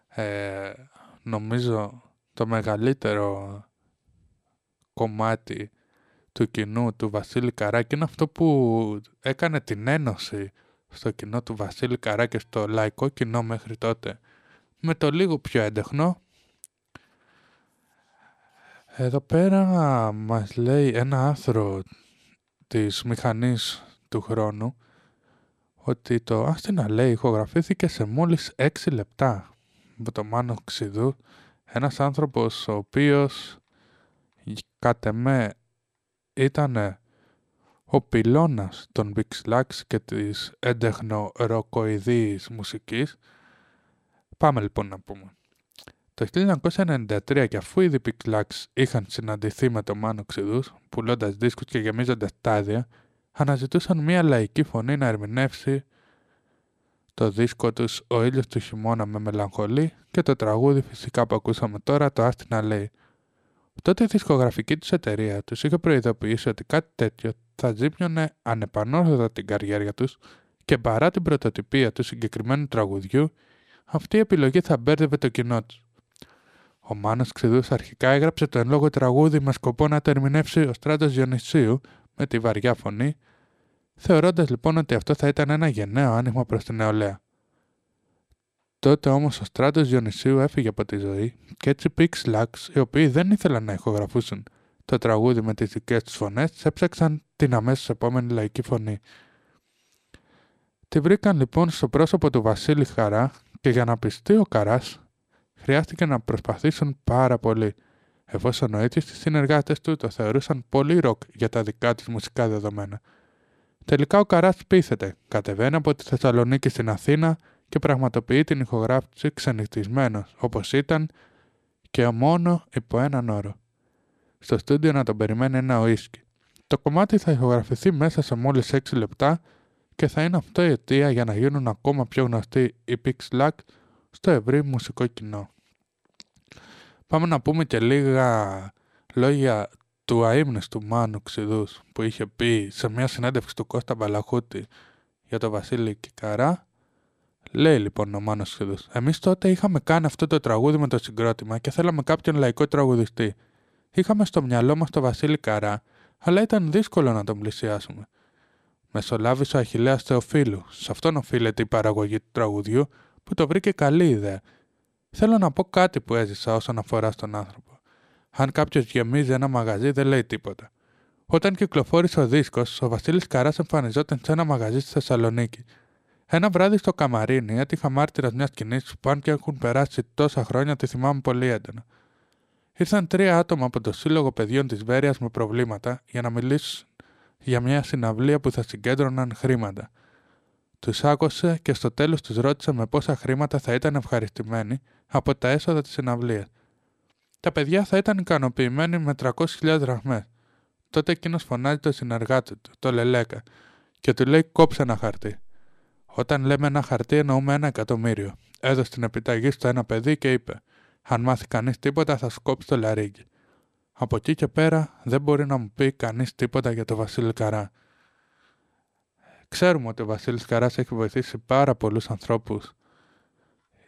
ε, νομίζω το μεγαλύτερο κομμάτι του κοινού του Βασίλη Καράκη είναι αυτό που έκανε την ένωση στο κοινό του Βασίλη Καράκη στο λαϊκό κοινό μέχρι τότε με το λίγο πιο έντεχνο εδώ πέρα μας λέει ένα άθρο της μηχανής του χρόνου ότι το Άστινα λέει ηχογραφήθηκε σε μόλις 6 λεπτά από το Μάνο Ξιδού ένας άνθρωπος ο οποίος κατ' εμέ ήταν ο πυλώνας των Big και της έντεχνο ροκοειδής μουσικής. Πάμε λοιπόν να πούμε. Το 1993 και αφού οι Big είχαν συναντηθεί με το Μάνο Ξηδούς, πουλώντας δίσκους και γεμίζοντας στάδια, αναζητούσαν μια λαϊκή φωνή να ερμηνεύσει το δίσκο τους «Ο ήλιος του χειμώνα με μελαγχολή» και το τραγούδι φυσικά που ακούσαμε τώρα το «Άστινα λέει». Τότε η δισκογραφική τους εταιρεία τους είχε προειδοποιήσει ότι κάτι τέτοιο θα ζήμιωνε ανεπανόρθωτα την καριέρα τους και παρά την πρωτοτυπία του συγκεκριμένου τραγουδιού, αυτή η επιλογή θα μπέρδευε το κοινό τους. Ο Μάνος Ξηδούς αρχικά έγραψε το εν λόγω τραγούδι με σκοπό να το ερμηνεύσει ο Στράτος Διονυσίου με τη βαριά φωνή, θεωρώντας λοιπόν ότι αυτό θα ήταν ένα γενναίο άνοιγμα προς την νεολαία. Τότε όμως ο Στράτος Διονυσίου έφυγε από τη ζωή και έτσι οι Pix οι οποίοι δεν ήθελαν να ηχογραφούσουν το τραγούδι με τις δικές τους φωνές, έψαξαν την αμέσως επόμενη λαϊκή φωνή. Τη βρήκαν λοιπόν στο πρόσωπο του Βασίλη Χαρά και για να πιστεί ο Καράς χρειάστηκε να προσπαθήσουν πάρα πολύ, εφόσον ο ίδιος οι συνεργάτες του το θεωρούσαν πολύ ροκ για τα δικά τους μουσικά δεδομένα. Τελικά ο Καράς πείθεται, κατεβαίνει από τη Θεσσαλονίκη στην Αθήνα και πραγματοποιεί την ηχογράφηση ξενυχτισμένος, όπως ήταν και μόνο υπό έναν όρο. Στο στούντιο να τον περιμένει ένα οίσκι. Το κομμάτι θα ηχογραφηθεί μέσα σε μόλις 6 λεπτά και θα είναι αυτό η αιτία για να γίνουν ακόμα πιο γνωστοί οι Pix στο ευρύ μουσικό κοινό. Πάμε να πούμε και λίγα λόγια του αείμνηστου Μάνου Ξηδούς που είχε πει σε μια συνέντευξη του Κώστα Μπαλαχούτη για το Βασίλη Κικαρά. Λέει λοιπόν ο Μάνος Ξηδούς «Εμείς τότε είχαμε κάνει αυτό το τραγούδι με το συγκρότημα και θέλαμε κάποιον λαϊκό τραγουδιστή. Είχαμε στο μυαλό μας τον Βασίλη Καρά, αλλά ήταν δύσκολο να τον πλησιάσουμε. Μεσολάβησε ο Αχιλέας Θεοφίλου. Σε αυτόν οφείλεται η παραγωγή του τραγουδιού που το βρήκε καλή ιδέα. Θέλω να πω κάτι που έζησα όσον αφορά στον άνθρωπο. Αν κάποιος γεμίζει ένα μαγαζί, δεν λέει τίποτα. Όταν κυκλοφόρησε ο δίσκος, ο Βασίλης Καράς εμφανιζόταν σε ένα μαγαζί στη Θεσσαλονίκη. Ένα βράδυ στο καμαρίνι έτυχα μάρτυρας μιας σκηνή που, αν και έχουν περάσει τόσα χρόνια, τη θυμάμαι πολύ έντονα. Ήρθαν τρία άτομα από το Σύλλογο Παιδιών της Βέρειας με προβλήματα για να μιλήσουν για μια συναυλία που θα συγκέντρωναν χρήματα. Τους άκουσε και στο τέλος τους ρώτησε με πόσα χρήματα θα ήταν ευχαριστημένοι από τα έσοδα της συναυλία. Τα παιδιά θα ήταν ικανοποιημένοι με 300.000 δραχμές. Τότε εκείνος φωνάζει το συνεργάτη του, το Λελέκα, και του λέει κόψε ένα χαρτί. Όταν λέμε ένα χαρτί εννοούμε ένα εκατομμύριο. Έδωσε την επιταγή στο ένα παιδί και είπε αν μάθει κανείς τίποτα θα σκόψει το λαρίγκι. Από εκεί και πέρα δεν μπορεί να μου πει κανείς τίποτα για το Βασίλη Καρά. Ξέρουμε ότι ο Βασίλης Καράς έχει βοηθήσει πάρα πολλούς ανθρώπους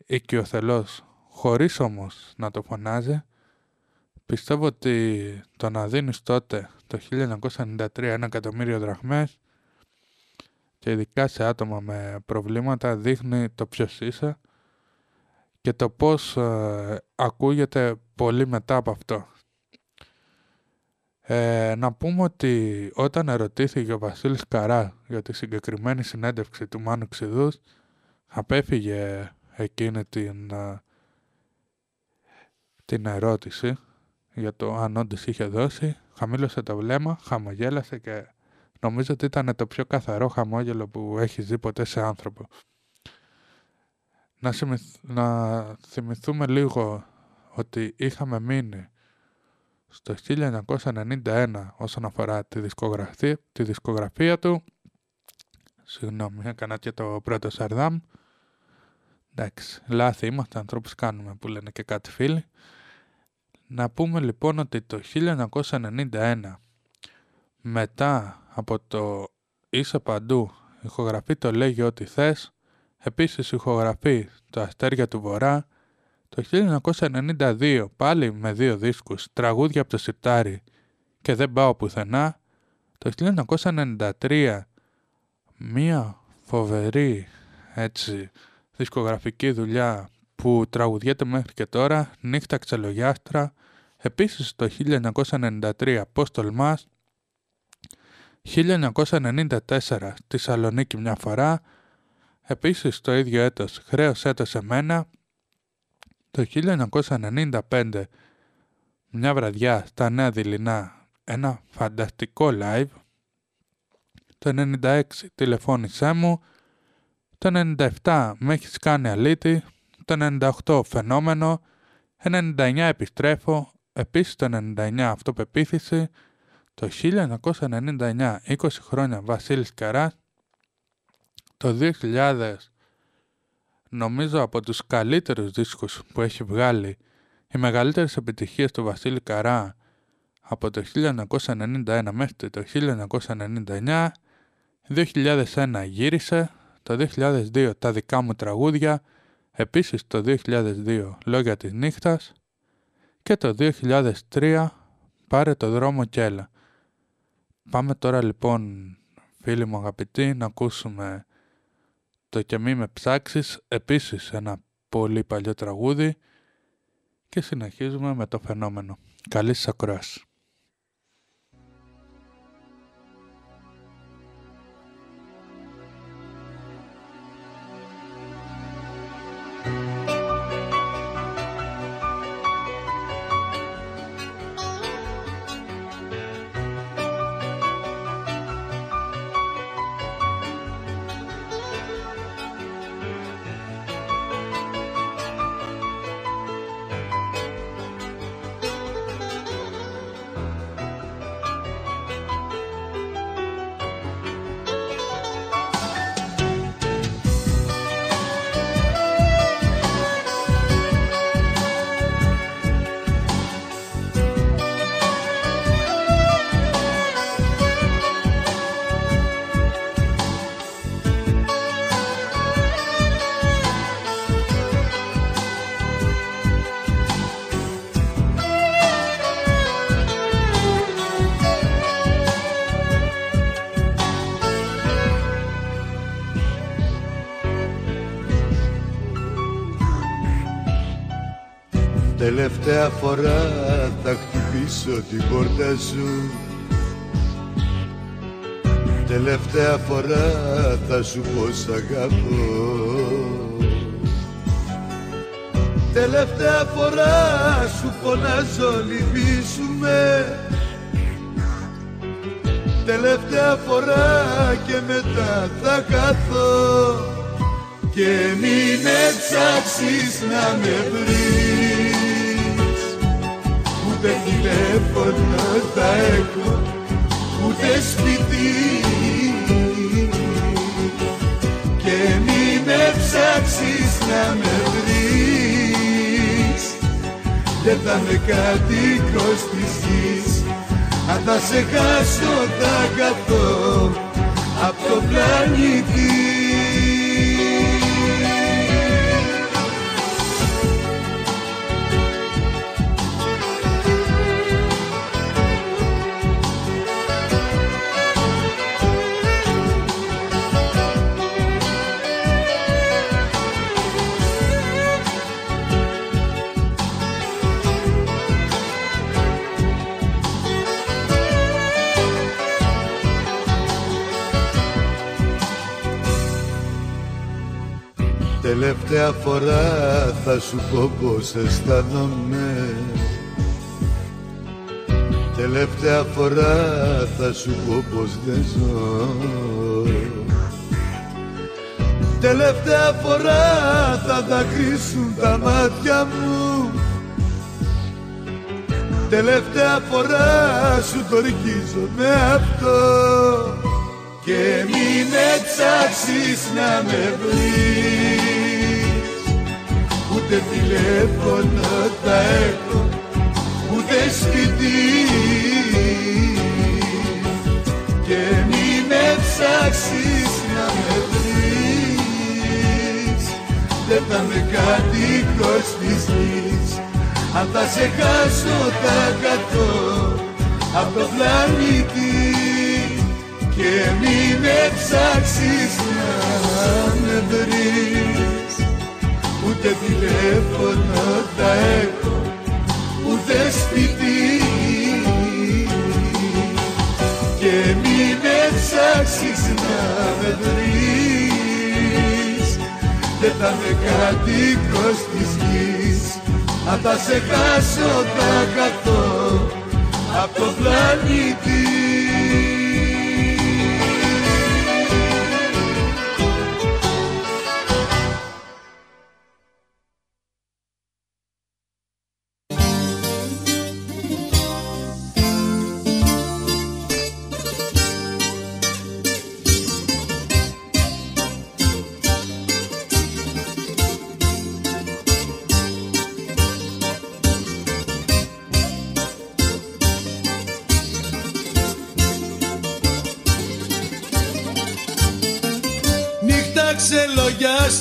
οικειοθελώς, χωρίς όμως να το φωνάζει. Πιστεύω ότι το να δίνεις τότε, το 1993, ένα εκατομμύριο δραχμές και ειδικά σε άτομα με προβλήματα δείχνει το ποιος είσαι και το πώς ε, ακούγεται πολύ μετά από αυτό. Ε, να πούμε ότι όταν ερωτήθηκε ο Βασίλης Καρά για τη συγκεκριμένη συνέντευξη του Μάνου Ξηδούς, απέφυγε εκείνη την, ε, την ερώτηση για το αν όντως είχε δώσει, χαμήλωσε το βλέμμα, χαμογέλασε και νομίζω ότι ήταν το πιο καθαρό χαμόγελο που έχει δει ποτέ σε άνθρωπο να, να θυμηθούμε λίγο ότι είχαμε μείνει στο 1991 όσον αφορά τη δισκογραφία, τη δισκογραφία του. Συγγνώμη, έκανα και το πρώτο Σαρδάμ. Εντάξει, λάθη είμαστε, ανθρώπους κάνουμε που λένε και κάτι φίλοι. Να πούμε λοιπόν ότι το 1991 μετά από το «Είσαι παντού» ηχογραφεί το «Λέγει ό,τι θες» Επίσης ηχογραφεί «Το αστέρια του βορρά», Το 1992 πάλι με δύο δίσκους, τραγούδια από το σιρτάρι και δεν πάω πουθενά. Το 1993 μία φοβερή έτσι δισκογραφική δουλειά που τραγουδιέται μέχρι και τώρα, νύχτα ξελογιάστρα, επίσης το 1993 πώς τολμάς, 1994 στη Σαλονίκη μια φορά, επίσης το ίδιο έτος χρέος έτος εμένα, το 1995 μια βραδιά στα Νέα Δειλινά ένα φανταστικό live, το 96 τηλεφώνησέ μου, το 97 με έχεις κάνει αλήτη, το 98 φαινόμενο, 99 επιστρέφω, επίσης το 99 αυτοπεποίθηση, το 1999 20 χρόνια Βασίλης Καράς, το 2000 νομίζω από τους καλύτερους δίσκους που έχει βγάλει οι μεγαλύτερες επιτυχίες του Βασίλη Καρά από το 1991 μέχρι το 1999, 2001 γύρισε, το 2002 τα δικά μου τραγούδια, επίσης το 2002 λόγια της νύχτας και το 2003 πάρε το δρόμο και έλα. Πάμε τώρα λοιπόν φίλοι μου αγαπητοί να ακούσουμε το «Και μη με ψάξεις» επίσης ένα πολύ παλιό τραγούδι και συνεχίζουμε με το φαινόμενο. Καλή σας ακρόαση. Τελευταία φορά θα χτυπήσω την πόρτα σου. Τελευταία φορά θα σου πω σ' αγαπώ. Τελευταία φορά σου φωνάζω λυπήσουμε Τελευταία φορά και μετά θα καθώ Και μην ψάξεις να με βρεις. ούτε τηλέφωνο θα έχω ούτε σπίτι. Και μη με ψάξεις να με βρεις. Δεν θα με κατοίκος της γης. Αν θα σε χάσω θα καθώ απ' το πλανήτη Τελευταία φορά θα σου πω πως αισθάνομαι. Τελευταία φορά θα σου πω πως δεν ζω. Τελευταία φορά θα δακρύσουν τα μάτια μου. Τελευταία φορά σου το με αυτό. Και μην εξάξεις να με βρεις ούτε τηλέφωνο θα έχω ούτε σπίτι και μη με ψάξεις να με βρεις. Δεν θα με κατοίκος της Αν θα σε χάσω τα κατώ από το πλανήτη. Και μη με ψάξεις να με βρεις ούτε τηλέφωνο θα έχω ούτε σπίτι. Και μη με ψάξεις να με βρεις δεν θα με κατοίκος της γης. Αν θα σε χάσω θα καθώ απ' το πλανήτη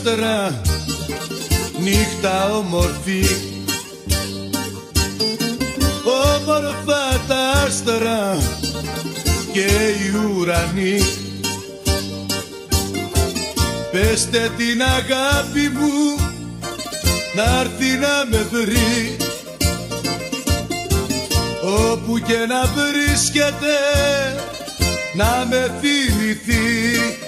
ξελογιάστρα Νύχτα όμορφη. Όμορφα τα άστρα Και οι ουρανοί. Πεστε την αγάπη μου Να έρθει να με βρει. Όπου και να βρίσκεται Να με θυμηθεί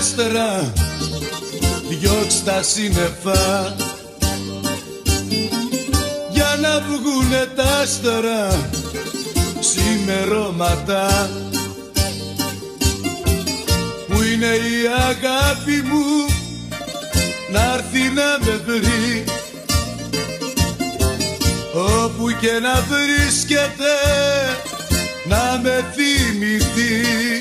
ξελογιάστρα Διώξ' τα σύννεφα. Για να βγουνε τα άστερα Σημερώματα. Που είναι η αγάπη μου Να έρθει να με βρει. Όπου και να βρίσκεται Να με θυμηθεί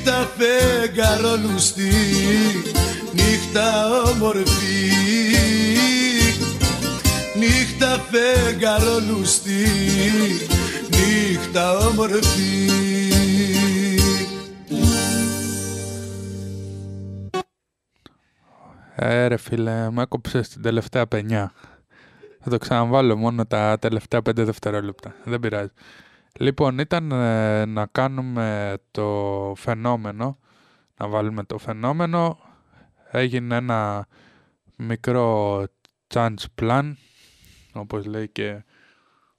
Νύχτα φεγγαρόλουστη, νύχτα όμορφη Νύχτα φεγγαρόλουστη, νύχτα όμορφη Ε, ρε φίλε, με έκοψες την τελευταία πενιά. Θα το ξαναβάλω μόνο τα τελευταία πέντε δευτερόλεπτα. Δεν πειράζει. Λοιπόν, ήταν ε, να κάνουμε το φαινόμενο, να βάλουμε το φαινόμενο. Έγινε ένα μικρό chance plan, όπως λέει και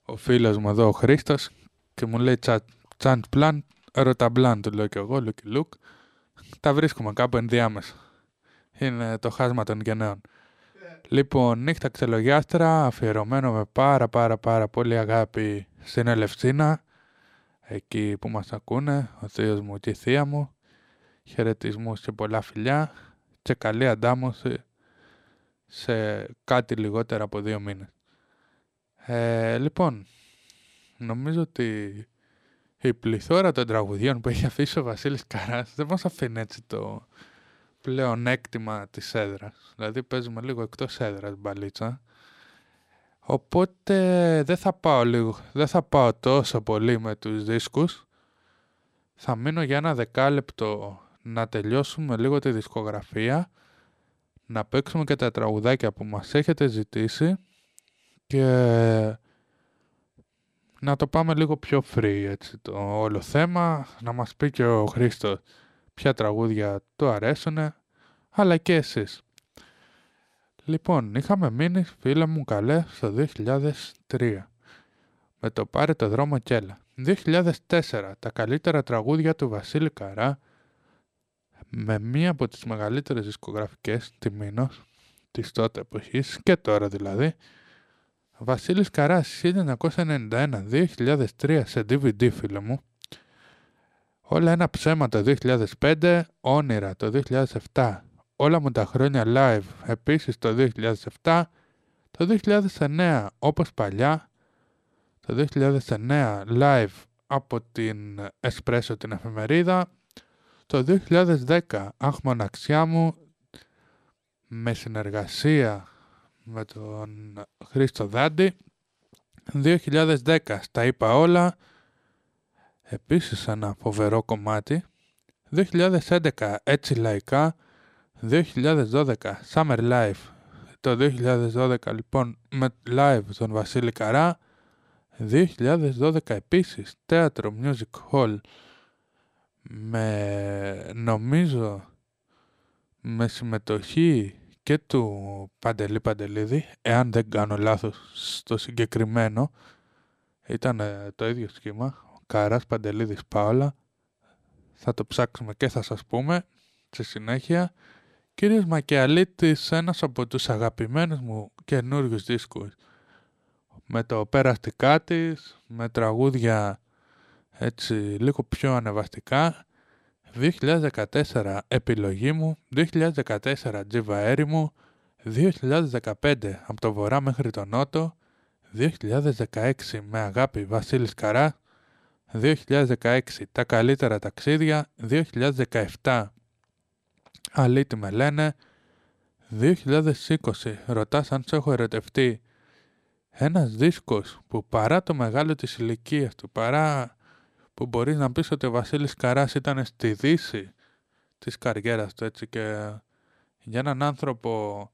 ο φίλος μου εδώ ο Χρήστος, και μου λέει «Τσα- chance plan, ρωταμπλάν, του λέω και εγώ, Lucky Luke. Τα βρίσκουμε κάπου ενδιάμεσα. Είναι το χάσμα των γενναίων. Λοιπόν, νύχτα ξελογιάστρα, αφιερωμένο με πάρα πάρα πάρα πολύ αγάπη στην Ελευσίνα, εκεί που μας ακούνε, ο θείος μου και η θεία μου. Χαιρετισμούς και πολλά φιλιά και καλή αντάμωση σε κάτι λιγότερα από δύο μήνες. Ε, λοιπόν, νομίζω ότι η πληθώρα των τραγουδιών που έχει αφήσει ο Βασίλης Καράς δεν μας αφήνει έτσι το πλεονέκτημα της έδρας. Δηλαδή παίζουμε λίγο εκτός έδρας μπαλίτσα. Οπότε δεν θα πάω λίγο, δεν θα πάω τόσο πολύ με τους δίσκους. Θα μείνω για ένα δεκάλεπτο να τελειώσουμε λίγο τη δισκογραφία, να παίξουμε και τα τραγουδάκια που μας έχετε ζητήσει και να το πάμε λίγο πιο free έτσι το όλο θέμα, να μας πει και ο Χρήστος ποια τραγούδια του αρέσουνε, αλλά και εσείς. Λοιπόν, είχαμε μείνει, φίλε μου, καλέ, στο 2003. Με το «Πάρε το δρόμο κι έλα». 2004, τα καλύτερα τραγούδια του Βασίλη Καρά, με μία από τις μεγαλύτερες δισκογραφικές τιμήνος της τότε εποχής και τώρα δηλαδή. Βασίλης Καράς 1991-2003 σε DVD φίλε μου. Όλα ένα ψέμα το 2005, όνειρα το 2007, όλα μου τα χρόνια live. Επίσης το 2007, το 2009 όπως παλιά, το 2009 live από την Espresso την εφημερίδα, το 2010 αχ μοναξιά μου με συνεργασία με τον Χρήστο Δάντη, 2010 στα είπα όλα, επίσης ένα φοβερό κομμάτι, 2011 έτσι λαϊκά, 2012 Summer Life, το 2012 λοιπόν με live τον Βασίλη Καρά, 2012 επίσης θέατρο Music Hall. Με νομίζω με συμμετοχή και του Παντελή Παντελίδη, εάν δεν κάνω λάθος στο συγκεκριμένο, ήταν το ίδιο σχήμα, Καράς Παντελίδης Πάολα, θα το ψάξουμε και θα σας πούμε στη συνέχεια. Κύριος Μακιαλίτης, ένας από τους αγαπημένους μου καινούριους δίσκους, με το περαστικά της, με τραγούδια έτσι λίγο πιο ανεβαστικά. 2014 επιλογή μου, 2014 τζιβαέρι μου, 2015 από το βορρά μέχρι το νότο, 2016 με αγάπη Βασίλης Καρά, 2016 τα καλύτερα ταξίδια, 2017 αλήτη με λένε, 2020 ρωτάς αν σε έχω ερωτευτεί, ένας δίσκος που παρά το μεγάλο της ηλικίας του, παρά που μπορείς να πεις ότι ο Βασίλης Καράς ήταν στη δύση της καριέρας του έτσι και για έναν άνθρωπο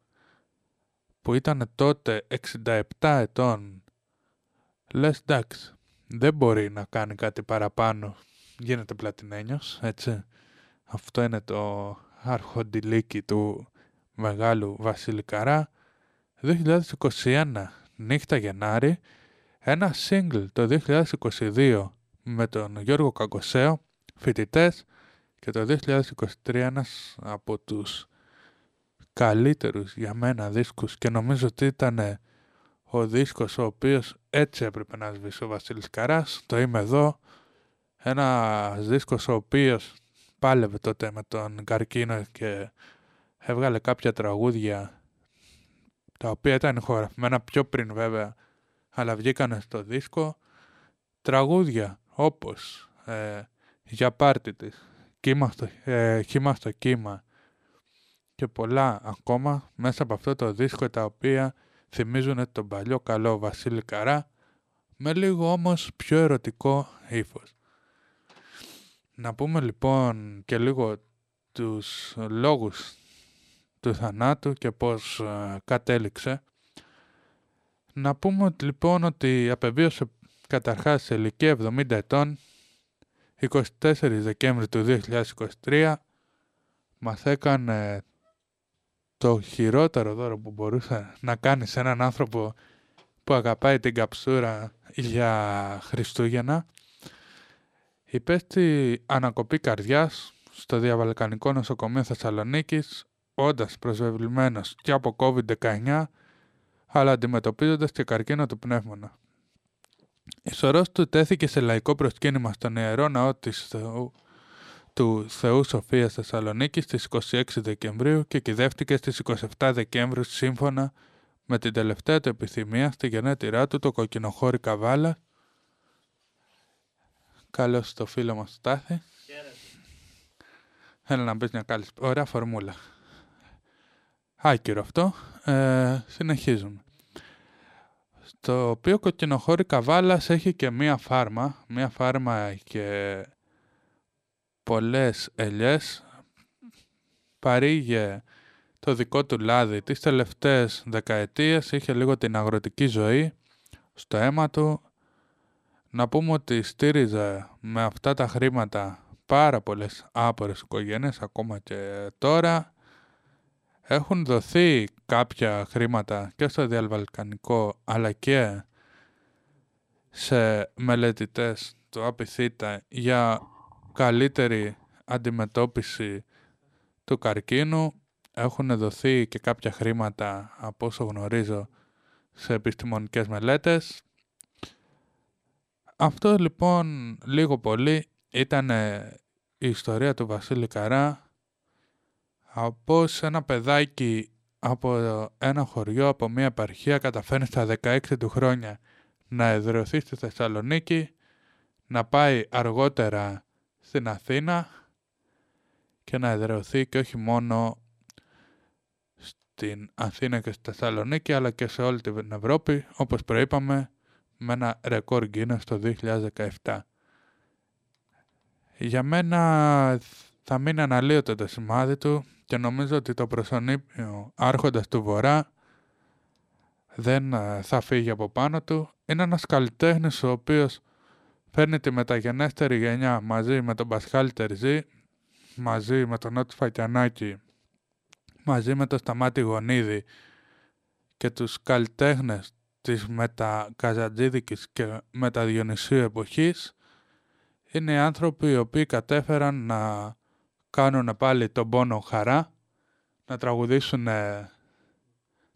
που ήταν τότε 67 ετών λες εντάξει δεν μπορεί να κάνει κάτι παραπάνω. Γίνεται πλατινένιος έτσι. Αυτό είναι το αρχοντιλίκι του μεγάλου Βασίλη Καρά 2021 νύχτα Γενάρη ένα single το 2022 με τον Γιώργο Καγκοσέο, φοιτητές και το 2023 ένας από τους καλύτερους για μένα δίσκους και νομίζω ότι ήταν ο δίσκος ο οποίος έτσι έπρεπε να σβήσει ο Βασίλης Καράς, το είμαι εδώ, ένας δίσκος ο οποίος πάλευε τότε με τον καρκίνο και έβγαλε κάποια τραγούδια τα οποία ήταν ηχογραφημένα πιο πριν βέβαια αλλά βγήκαν στο δίσκο τραγούδια όπως ε, για πάρτι της, κύμα στο, ε, κύμα στο κύμα και πολλά ακόμα μέσα από αυτό το δίσκο τα οποία θυμίζουν τον παλιό καλό Βασίλη Καρά με λίγο όμως πιο ερωτικό ύφος. Να πούμε λοιπόν και λίγο τους λόγους του θανάτου και πώς ε, κατέληξε. Να πούμε λοιπόν ότι απεβίωσε καταρχάς σε ηλικία 70 ετών, 24 Δεκέμβρη του 2023, μας έκανε το χειρότερο δώρο που μπορούσε να κάνει σε έναν άνθρωπο που αγαπάει την καψούρα για Χριστούγεννα. Υπέστη ανακοπή καρδιάς στο Διαβαλκανικό Νοσοκομείο Θεσσαλονίκης, όντας προσβεβλημένος και από COVID-19, αλλά αντιμετωπίζοντας και καρκίνο του πνεύμονα. Η σωρός του τέθηκε σε λαϊκό προσκύνημα στον Ιερό Ναό της Θεού, του Θεού Σοφίας Θεσσαλονίκης στις 26 Δεκεμβρίου και κυδεύτηκε στις 27 Δεκεμβρίου σύμφωνα με την τελευταία του επιθυμία στη γενέτειρά του το κοκκινοχώρι Καβάλα. Καλώς το φίλο μας Στάθη. Έλα να μπεις μια καλή ωραία φορμούλα. Άκυρο αυτό. Ε, συνεχίζουμε το οποίο κοκκινοχώρη Καβάλας έχει και μία φάρμα, μία φάρμα και πολλές ελιές, παρήγε το δικό του λάδι τις τελευταίες δεκαετίες, είχε λίγο την αγροτική ζωή στο αίμα του. Να πούμε ότι στήριζε με αυτά τα χρήματα πάρα πολλές άπορες οικογένειες ακόμα και τώρα έχουν δοθεί κάποια χρήματα και στο διαλβαλκανικό αλλά και σε μελετητές του ΑΠΙΘΙΤΑ για καλύτερη αντιμετώπιση του καρκίνου. Έχουν δοθεί και κάποια χρήματα από όσο γνωρίζω σε επιστημονικές μελέτες. Αυτό λοιπόν λίγο πολύ ήταν η ιστορία του Βασίλη Καρά από ένα παιδάκι από ένα χωριό, από μια επαρχία καταφέρνει στα 16 του χρόνια να εδρεωθεί στη Θεσσαλονίκη, να πάει αργότερα στην Αθήνα και να εδρεωθεί και όχι μόνο στην Αθήνα και στη Θεσσαλονίκη αλλά και σε όλη την Ευρώπη όπως προείπαμε με ένα ρεκόρ Guinness το 2017. Για μένα θα μείνει αναλύωτο το σημάδι του και νομίζω ότι το προσωνύμιο άρχοντας του Βορρά δεν ε, θα φύγει από πάνω του. Είναι ένας καλλιτέχνης ο οποίος φέρνει τη μεταγενέστερη γενιά μαζί με τον Πασχάλη Τερζή, μαζί με τον Νότι Φακιανάκη, μαζί με τον Σταμάτη Γονίδη και τους καλλιτέχνες της μετακαζαντζίδικης και μεταδιονυσίου εποχής είναι άνθρωποι οι οποίοι κατέφεραν να κάνουν πάλι τον πόνο χαρά, να τραγουδήσουν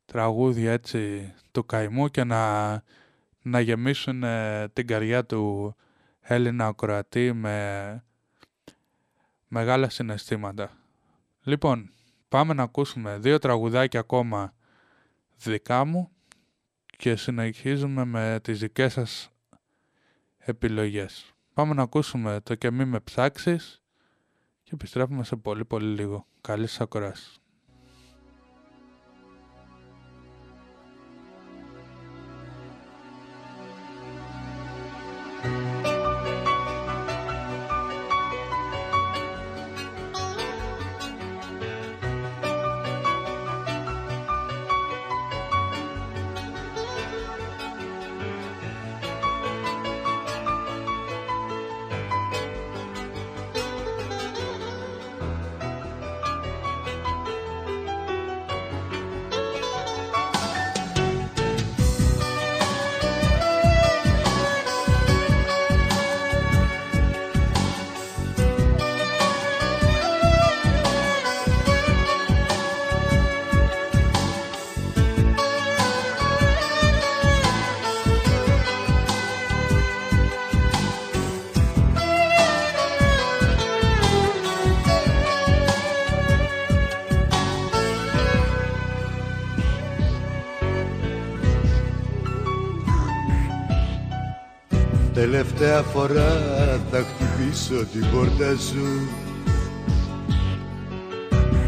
τραγούδια έτσι του καημού και να, να γεμίσουν την καρδιά του Έλληνα ακροατή με μεγάλα συναισθήματα. Λοιπόν, πάμε να ακούσουμε δύο τραγουδάκια ακόμα δικά μου και συνεχίζουμε με τις δικές σας επιλογές. Πάμε να ακούσουμε το «Και μη με ψάξεις» και επιστρέφουμε σε πολύ πολύ λίγο. Καλή σας ακοράση. Τελευταία φορά θα χτυπήσω την πόρτα σου.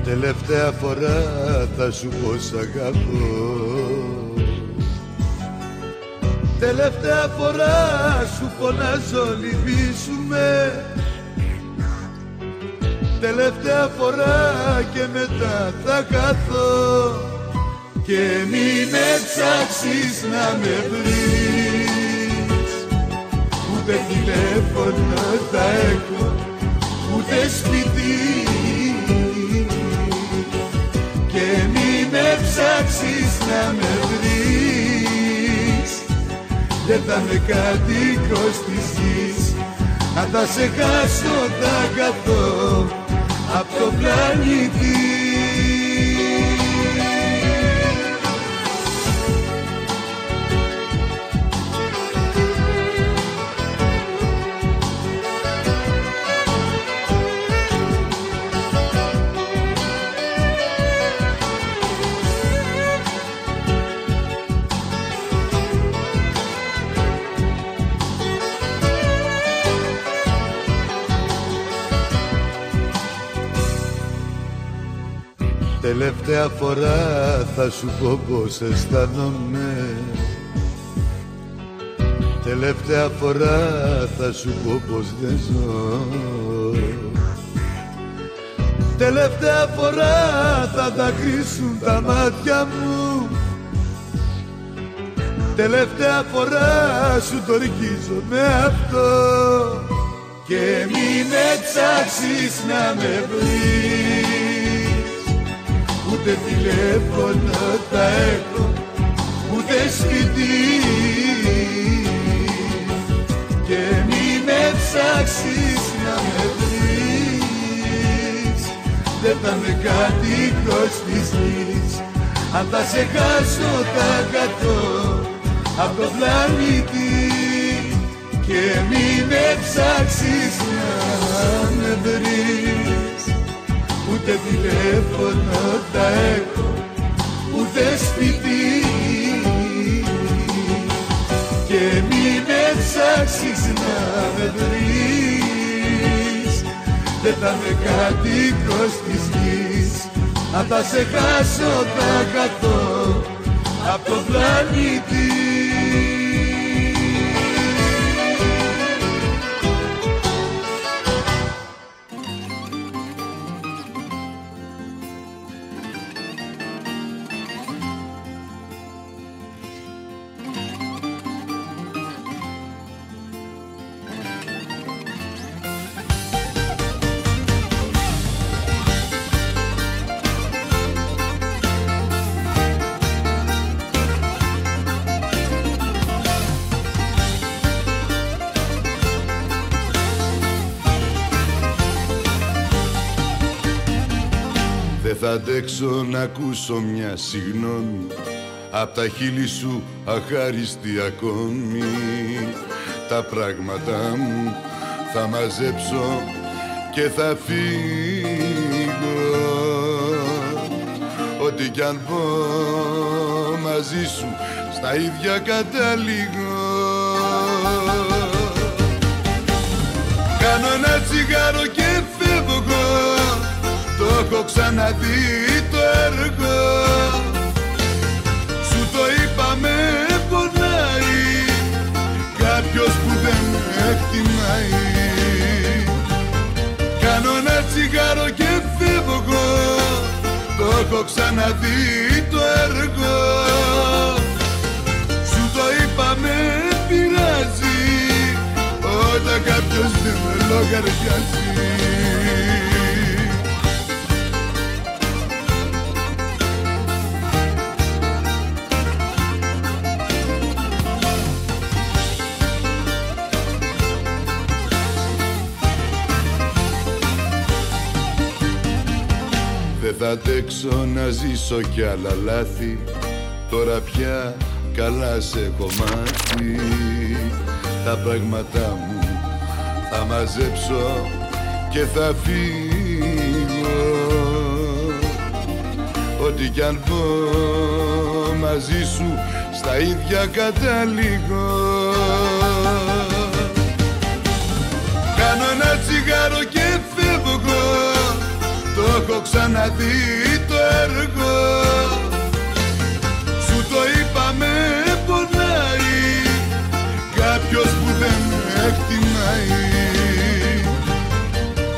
Τελευταία φορά θα σου πω σ' αγαπώ. Τελευταία φορά σου φωνάζω λυπήσουμε Τελευταία φορά και μετά θα καθώ Και μην με ψάξεις να με βρεις ούτε τηλέφωνο θα έχω ούτε σπίτι. Και μη με ψάξεις να με βρεις. Δεν θα με κατοίκος της γης. Αν θα σε χάσω θα καθώ απ' το πλανήτη Τελευταία φορά θα σου πω πως αισθάνομαι. Τελευταία φορά θα σου πω πως δεν ζω. Τελευταία φορά θα τα κρίσουν τα μάτια μου. Τελευταία φορά σου το ρικίζω με αυτό. Και μην με ψάξεις να με βρεις ούτε τηλέφωνο θα έχω ούτε σπίτι και μη με ψάξεις να με βρεις. Δεν θα με κατοίκος της γης. Αν θα σε χάσω θα κατώ απ' το πλανήτη. Και μη με ψάξεις να με βρεις Ούτε τηλέφωνο τα έχω Ούτε σπίτι. Και μην με ψάξεις να με βρεις. Δεν θα με κατοίκος της γης. Αν θα σε χάσω θα καθώ Απ' το πλανήτη θα αντέξω να ακούσω μια συγνώμη Απ' τα χείλη σου αχάριστη ακόμη. Τα πράγματά μου θα μαζέψω και θα φύγω. Ό,τι κι αν πω μαζί σου στα ίδια καταλήγω Κάνω ένα τσιγάρο και φεύγω. το έχω ξαναδεί το έργο. Σου το είπα με πονάει. Κάποιος που δεν με εκτιμάει. Κάνω ένα τσιγάρο και φεύγω Το έχω ξαναδεί το έργο. Σου το είπα με πειράζει. Όταν κάποιος δεν με λογαριάζει Δεν θα αντέξω να ζήσω κι άλλα λάθη. Τώρα πια καλά σε κομμάτι Τα πράγματά μου θα μαζέψω και θα φύγω. Ό,τι κι αν πω μαζί σου στα ίδια καταλήγω Κάνω ένα τσιγάρο και φεύγω το έχω ξαναδεί το έργο. Σου το είπα με πονάει Κάποιος που δεν με εκτιμάει.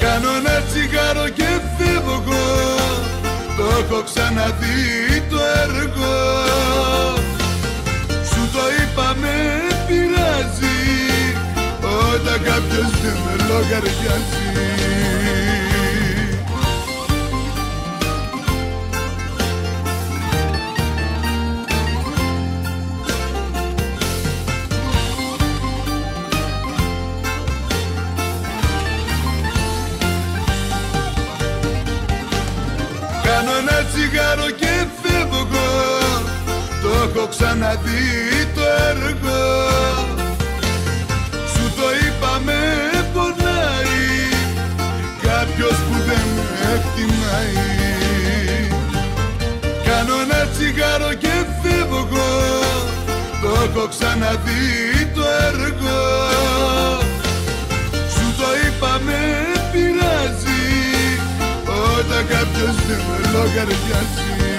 Κάνω ένα τσιγάρο και φεύγω Το έχω ξαναδεί το έργο. Σου το είπα με πειράζει Όταν κάποιος δεν με λογαριάζει έχω ξαναδεί το έργο. Σου το είπα με πονάει Κάποιος που δεν με εκτιμάει. Κάνω ένα τσιγάρο και φεύγω Το έχω ξαναδεί το έργο. Σου το είπα με πειράζει όταν κάποιος δεν με λογαριάζει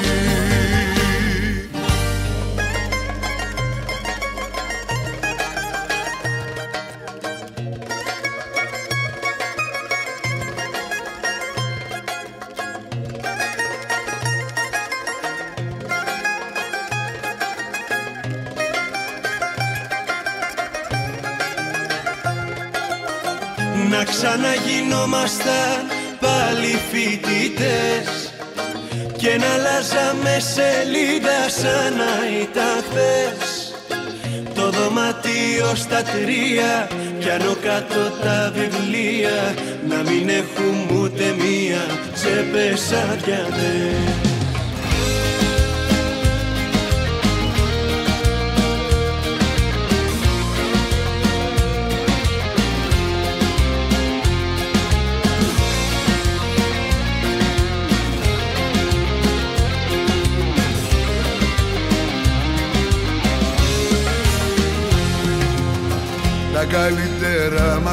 ξαναγινόμασταν πάλι φοιτητές και να αλλάζαμε σελίδα σαν να ήταν χθες. Το δωμάτιο στα τρία κι άνω κάτω τα βιβλία να μην έχουμε ούτε μία τσέπες καλύτερα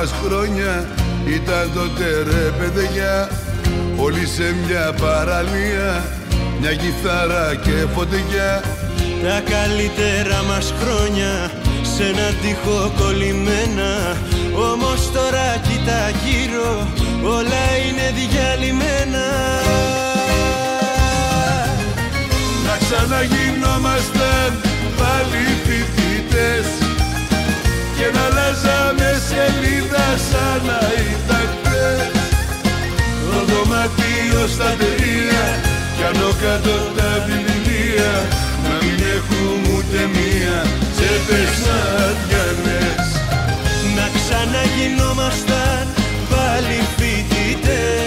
μας χρόνια ήταν τότε ρε παιδιά. Όλοι σε μια παραλία, μια κιθάρα και φωτιά. Τα καλύτερα μας χρόνια σε ένα τείχο κολλημένα. Όμως τώρα κοίτα γύρω, όλα είναι διαλυμένα. Να ξαναγινόμασταν πάλι φοιτητές και να αλλάζαμε σελίδα σαν να ήταν χτες Το δωμάτιο στα τερία κι άνω κάτω τα βιβλία να μην έχουμε ούτε μία τσέπες αδιανές Να ξαναγινόμασταν πάλι φοιτητές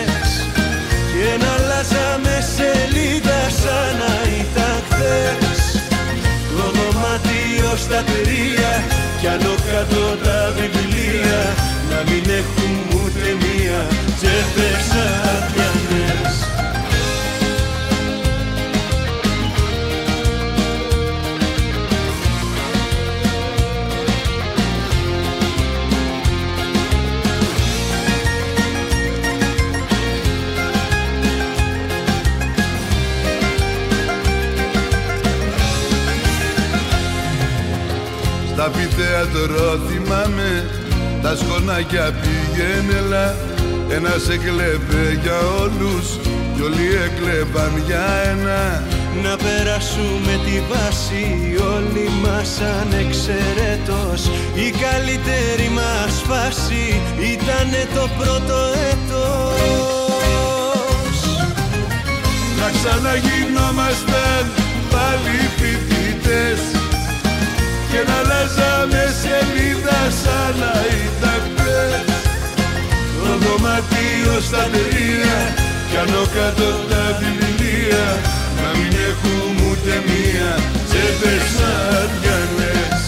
στα τερία κι άνω κάτω τα βιβλία. Να μην έχουν ούτε μία. Τσέπες αδιανές Στα αμφιθέατρο θυμάμαι τα σκονάκια πήγαινελα Ένας έκλεβε για όλους κι όλοι έκλεβαν για ένα. Να περάσουμε τη βάση όλοι μας ανεξαιρέτως. Η καλύτερη μας φάση ήτανε το πρώτο έτος. Να ξαναγινόμασταν πάλι φοιτητές και να αλλάζαμε σελίδα σαν να ήταν χτες Το δωμάτιο στα τερία κι άνω κάτω τα βιβλία να μην έχουμε ούτε μία τσέπες αδιανές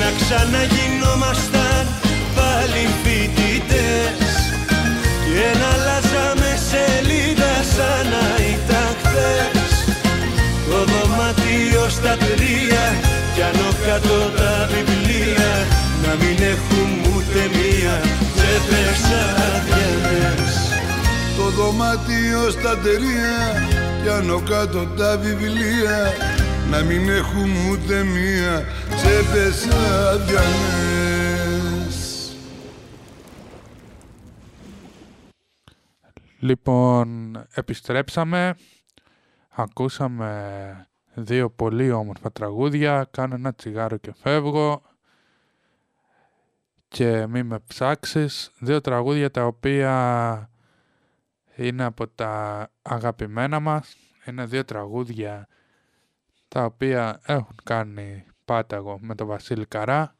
Να ξαναγινόμασταν πάλι φοιτητές Και να αλλάζαμε στα τρία Κι άνω κάτω τα βιβλία Να μην έχουν ούτε μία τσέπες αδιανές Το δωμάτιο στα τερία κι άνω κάτω τα βιβλία να μην έχουμε ούτε μία τσέπες αδιανές. Λοιπόν, επιστρέψαμε, ακούσαμε δύο πολύ όμορφα τραγούδια, κάνω ένα τσιγάρο και φεύγω και μη με ψάξεις, δύο τραγούδια τα οποία είναι από τα αγαπημένα μας, είναι δύο τραγούδια τα οποία έχουν κάνει πάταγο με τον Βασίλη Καρά.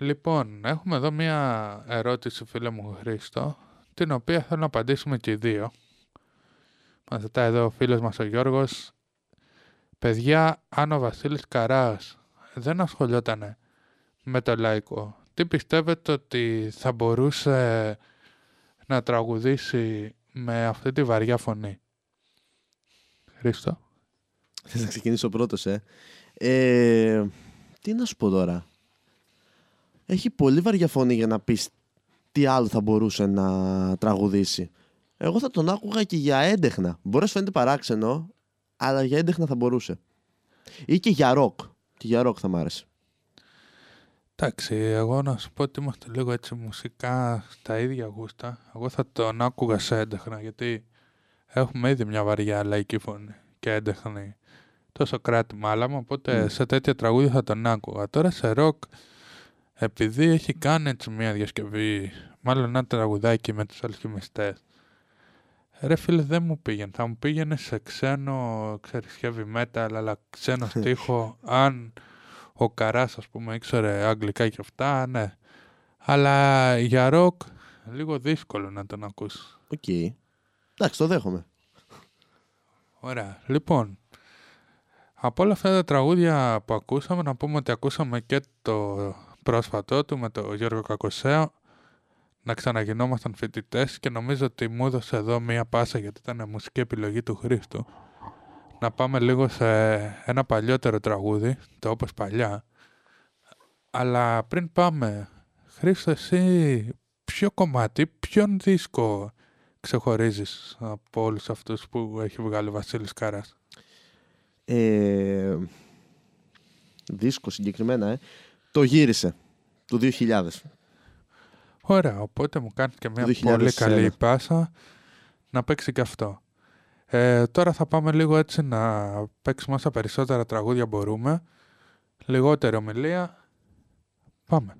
Λοιπόν, έχουμε εδώ μία ερώτηση φίλε μου Χρήστο, την οποία θέλω να απαντήσουμε και οι δύο. Μας ζητάει εδώ ο φίλος μας ο Γιώργος. Παιδιά, αν ο Βασίλης Καράς δεν ασχολιόταν με το λαϊκό, τι πιστεύετε ότι θα μπορούσε να τραγουδήσει με αυτή τη βαριά φωνή; Χρήστο. Θες να ξεκινήσω πρώτος, ε. ε. Τι να σου πω τώρα. Έχει πολύ βαριά φωνή για να πεις τι άλλο θα μπορούσε να τραγουδήσει. Εγώ θα τον άκουγα και για έντεχνα. Μπορεί να σου φαίνεται παράξενο, αλλά για έντεχνα θα μπορούσε. Ή και για ροκ. Και για ροκ θα μ' άρεσε. Εντάξει, εγώ να σου πω ότι είμαστε λίγο έτσι μουσικά στα ίδια γούστα. Εγώ θα τον άκουγα σε έντεχνα, γιατί έχουμε ήδη μια βαριά λαϊκή φωνή και έντεχνη τον Σωκράτη Μάλαμα, οπότε σε τέτοια τραγούδια θα τον άκουγα. Τώρα σε ροκ, επειδή έχει κάνει έτσι μια διασκευή, μάλλον ένα τραγουδάκι με τους αλχημιστές, ρε φίλε δεν μου πήγαινε, θα μου πήγαινε σε ξένο, ξέρεις, heavy metal, αλλά ξένο στίχο, αν ο Καράς ας πούμε ήξερε αγγλικά και αυτά, ναι. Αλλά για ροκ λίγο δύσκολο να τον ακούσεις. Οκ. Εντάξει, το δέχομαι. Ωραία. Λοιπόν, από όλα αυτά τα τραγούδια που ακούσαμε, να πούμε ότι ακούσαμε και το πρόσφατό του με τον Γιώργο Κακοσέο, να ξαναγινόμασταν φοιτητές και νομίζω ότι μου έδωσε εδώ μία πάσα γιατί ήταν μουσική επιλογή του Χρήστου. Να πάμε λίγο σε ένα παλιότερο τραγούδι, το όπως παλιά. Αλλά πριν πάμε, Χρήστο, εσύ ποιο κομμάτι, ποιον δίσκο ξεχωρίζεις από όλους αυτούς που έχει βγάλει ο Βασίλης Κάρας; Ε, δίσκο συγκεκριμένα, ε. Το γύρισε, του 2000. Ωραία, οπότε μου κάνει και μια 2001. πολύ καλή πάσα να παίξει και αυτό. Ε, τώρα θα πάμε λίγο έτσι να παίξουμε όσα περισσότερα τραγούδια μπορούμε. Λιγότερη ομιλία. Πάμε.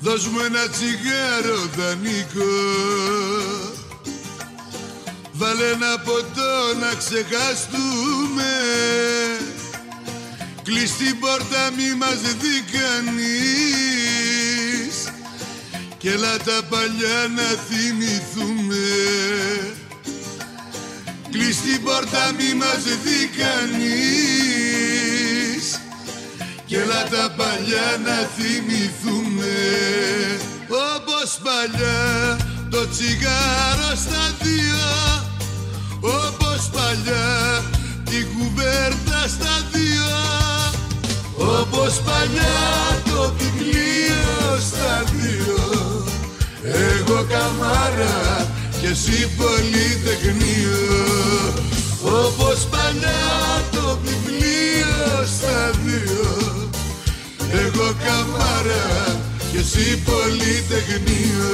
Δώσ' μου ένα τσιγάρο δανεικό Βάλε ένα ποτό να ξεχαστούμε. Κλείς την πόρτα μη μας δει κανείς. Κι έλα τα παλιά να θυμηθούμε. Κλείς την πόρτα μη μας δει κανείς. Κι έλα τα παλιά να θυμηθούμε. Όπως παλιά το τσιγάρο στα δύο Όπως παλιά τη κουβέρτα στα δύο. Όπως παλιά το βιβλίο στα δύο. Εγώ καμάρα και εσύ πολυτεχνείο. Όπως παλιά το βιβλίο στα δύο. Εγώ καμάρα και εσύ πολυτεχνείο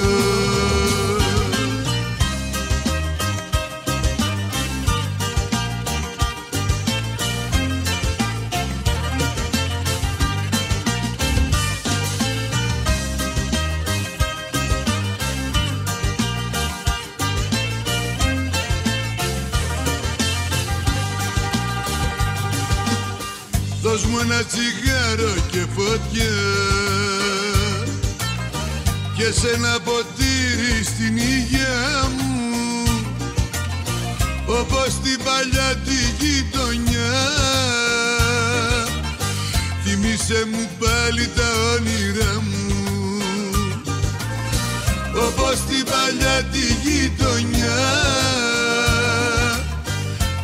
Δώσ' μου ένα τσιγάρο και φωτιά. Και σε ένα ποτήρι στην υγεία μου. Όπως την παλιά τη γειτονιά. Θυμήσε μου πάλι τα όνειρά μου. Όπως την παλιά τη γειτονιά.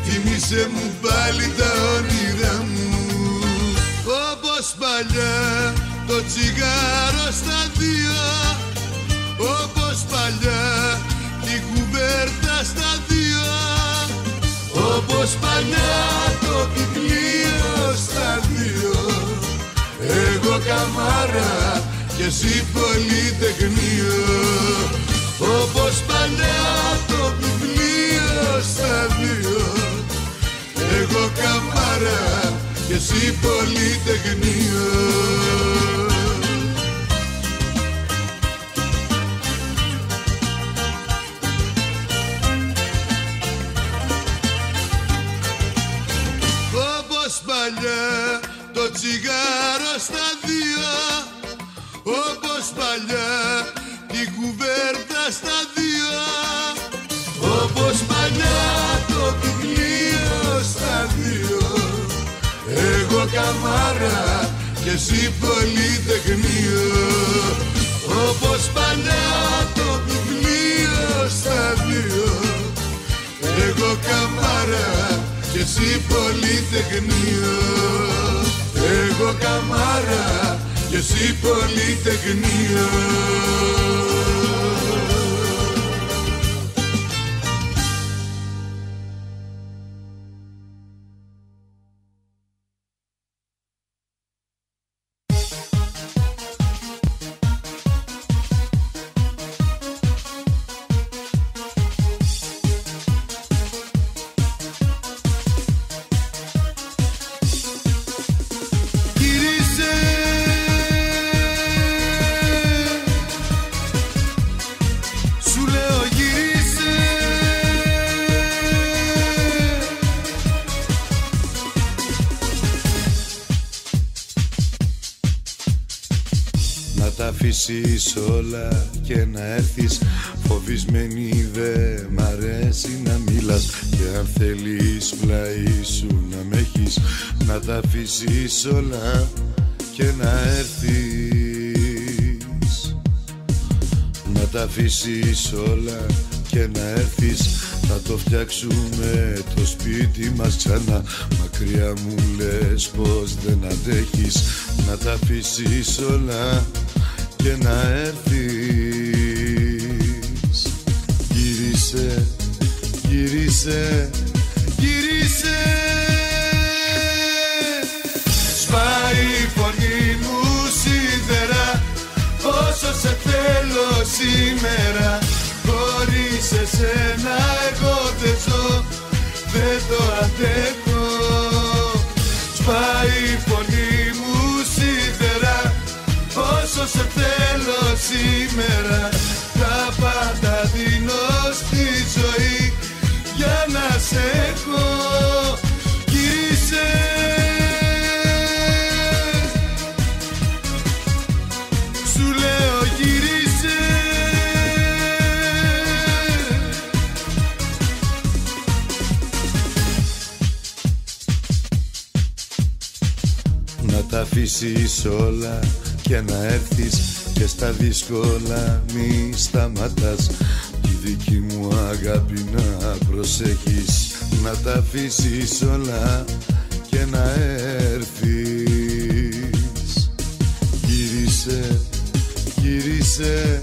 Θυμήσε μου πάλι τα όνειρά μου. Όπως παλιά το τσιγάρο στα δύο Όπως παλιά τη κουβέρτα στα δύο Όπως παλιά το βιβλίο στα δύο Εγώ καμάρα και εσύ πολυτεχνείο. Όπως παλιά το βιβλίο στα δύο Εγώ καμάρα και εσύ πολυτεχνείο Όπως παλιά το τσιγάρο στα δύο Όπως παλιά τη κουβέρτα στα δύο καμάρα και εσύ πολυτεχνείο Όπως παλιά το βιβλίο στα δύο. Εγώ καμάρα και εσύ πολυτεχνείο Εγώ καμάρα και εσύ πολυτεχνείο Να τα αφήσεις όλα και να έρθεις. Φοβισμένη δε μ' αρέσει να μιλάς. Και αν θέλεις πλάι σου να με έχεις Να τα αφήσεις όλα και να έρθεις. Να τα αφήσεις όλα και να έρθεις. Θα το φτιάξουμε το σπίτι μας ξανά. Μακριά μου λες πως δεν αντέχεις. Να τα αφήσεις όλα και να έρθεις. Γύρισε, γύρισε, γύρισε. Σπάει η φωνή μου σίδερα Όσο σε θέλω σήμερα. Χωρίς εσένα εγώ δεν ζω. Δεν το αντέχω Όσο σε θέλω σήμερα Τα πάντα δίνω στη ζωή Για να σε έχω. Γύρισε Σου λέω γύρισε. Να τα αφήσεις όλα και να έρθεις και στα δύσκολα μη σταματάς. Τη δική μου αγάπη να προσέχεις Να τα αφήσεις όλα και να έρθεις. Γύρισε, γύρισε, γύρισε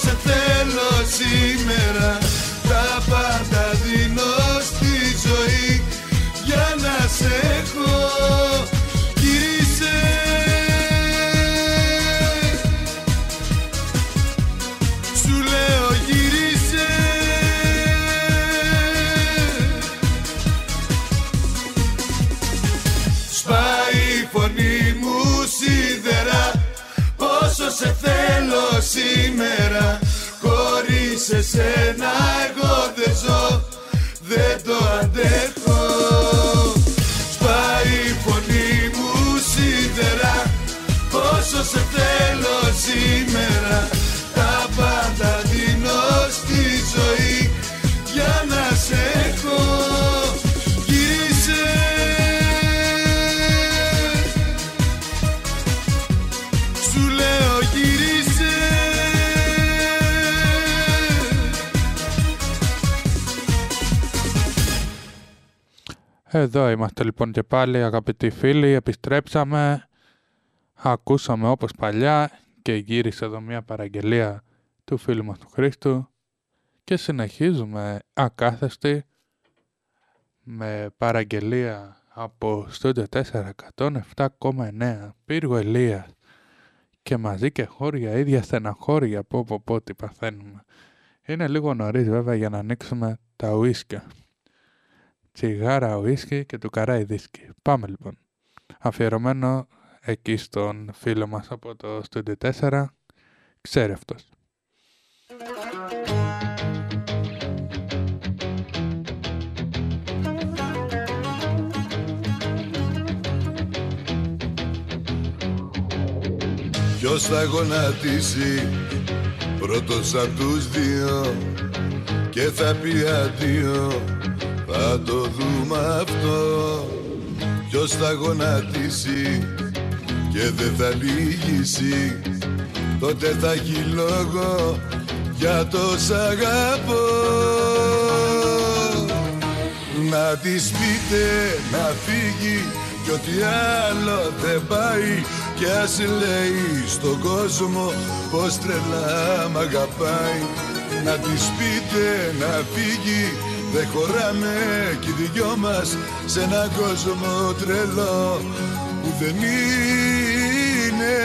σε θέλω σήμερα Χωρίς εσένα Εδώ είμαστε λοιπόν και πάλι αγαπητοί φίλοι, επιστρέψαμε, ακούσαμε όπως παλιά και γύρισε εδώ μια παραγγελία του φίλου μας του Χρήστου και συνεχίζουμε ακάθεστη με παραγγελία από Studio 4 107,9 Πύργο Ελίας και μαζί και χώρια, ίδια στεναχώρια, πω πω πω τι παθαίνουμε. Είναι λίγο νωρίς βέβαια για να ανοίξουμε τα ουίσκια. Τσιγάρα, ουίσκι και του καράι δίσκι. Πάμε λοιπόν. Αφιερωμένο εκεί στον φίλο μας από το Studio 4. Ξέρει αυτός. Ποιος θα γονατίσει πρώτος απ' τους δύο και θα πει αντίο θα το δούμε αυτό. Ποιος θα γονατίσει και δεν θα λύγησει τότε θα έχει λόγο για το σ' αγαπώ. Να της πείτε να φύγει κι ό,τι άλλο δεν πάει. Κι ας λέει στον κόσμο πως τρελά μ' αγαπάει. Να της πείτε να φύγει δεν χωράμε κι οι δυο μας σε έναν κόσμο τρελό που δεν είναι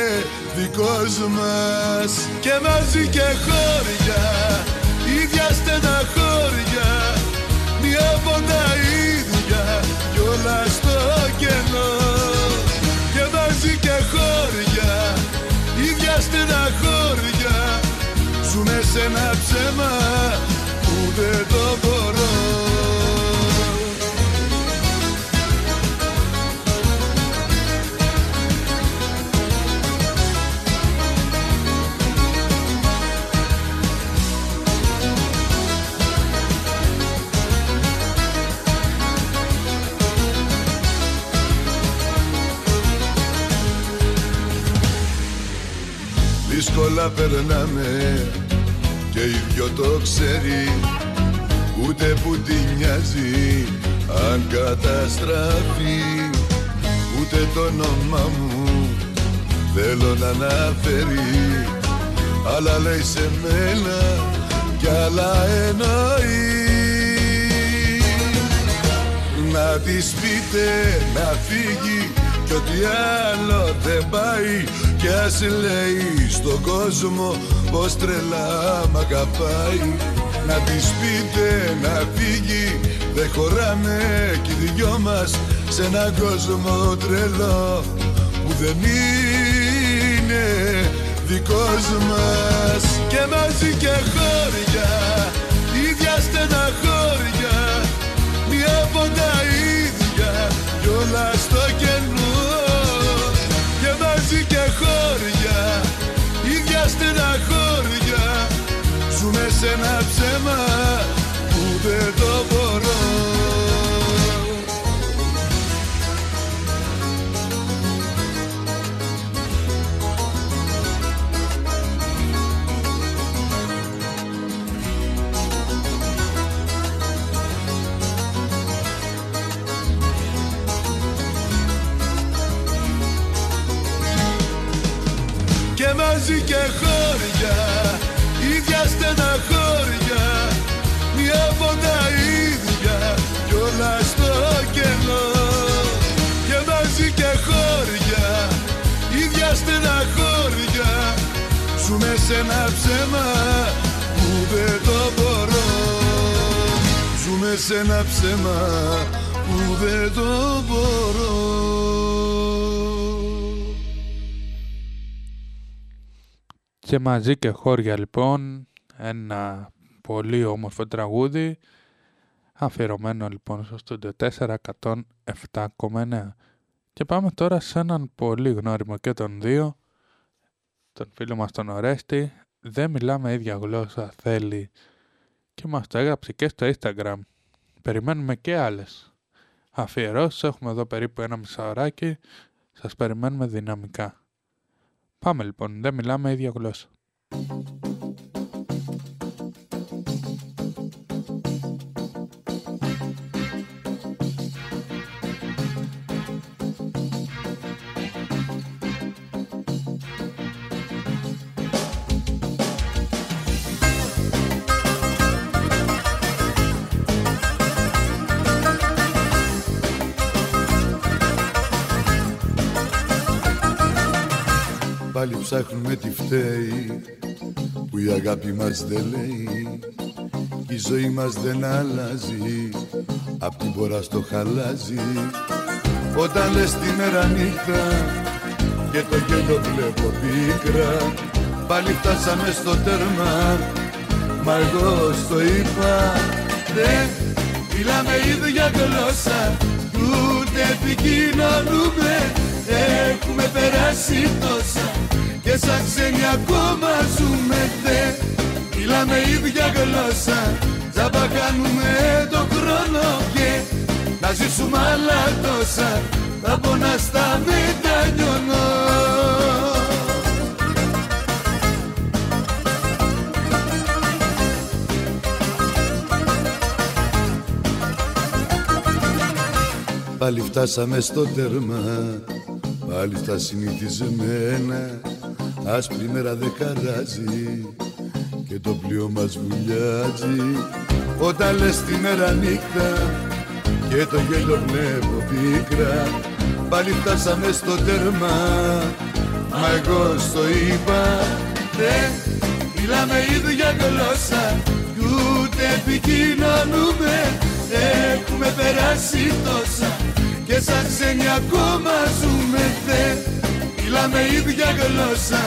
δικός μας. Και μαζί και χώρια ίδια στεναχώρια μια ποντα ίδια κι όλα στο κενό. Και μαζί και χώρια ίδια στεναχώρια ζούμε σε ένα ψέμα που δεν το μπορώ δύσκολα περνάμε και οι δυο το ξέρει. Ούτε που τη νοιάζει αν καταστραφεί. Ούτε το όνομα μου θέλω να αναφέρει. Αλλά λέει σε μένα κι άλλα εννοεί. Να της πείτε να φύγει κι ό,τι άλλο δεν πάει κι ας λέει στον κόσμο πως τρελά μ' αγαπάει. Να της πείτε να φύγει δεν χωράμε κι οι δυο μας σε έναν κόσμο τρελό που δεν είναι δικός μας. Και μαζί και χώρια ίδια στεναχώρια μία από τα ίδια κι όλα στο κενό και μαζί και χώρια ίδια στεναχώρια ζούμε σε ένα ψέμα που δεν το μπορώ μαζί και χώρια ίδια στεναχώρια μια από τα ίδια κι όλα στο κενό. Και μαζί και χώρια ίδια στεναχώρια ζούμε σε ένα ψέμα που δεν το μπορώ. Ζούμε σε ένα ψέμα που δεν το μπορώ Και μαζί και χώρια λοιπόν, ένα πολύ όμορφο τραγούδι, αφιερωμένο λοιπόν στο στούντιο 407,9. Και πάμε τώρα σε έναν πολύ γνώριμο και τον δύο, τον φίλο μας τον Ορέστη, δεν μιλάμε ίδια γλώσσα θέλει και μας το έγραψε και στο Instagram. Περιμένουμε και άλλες αφιερώσεις, έχουμε εδώ περίπου ένα μισάωράκι, σας περιμένουμε δυναμικά. Πάμε λοιπόν, δεν μιλάμε ίδια γλώσσα. Πάλι ψάχνουμε τι φταίει που η αγάπη μας δεν λέει η ζωή μας δεν αλλάζει απ' την πορά στο χαλάζει. Όταν λες τη μέρα νύχτα και το γέλιο βλέπω πίκρα πάλι φτάσαμε στο τέρμα μα εγώ στο είπα δεν μιλάμε ίδια γλώσσα ούτε επικοινωνούμε έχουμε περάσει τόσα και σαν ξένοι ακόμα ζούμε δε. Μιλάμε ίδια γλώσσα Τζάμπα κάνουμε το χρόνο και Να ζήσουμε άλλα τόσα Θα πονά στα μετανιώνω Πάλι φτάσαμε στο τέρμα Πάλι στα συνηθισμένα Άσπρη μέρα δεν χαράζει και το πλοίο μας βουλιάζει. Όταν λες τη μέρα νύχτα και το γέλιο βλέπω πίκρα Πάλι φτάσαμε στο τέρμα. Μα εγώ στο είπα Δεν μιλάμε ίδια γλώσσα Κι ούτε επικοινωνούμε. Έχουμε περάσει τόσα Και σαν ξένοι ακόμα ζούμε Δεν Μιλάμε ίδια γλώσσα.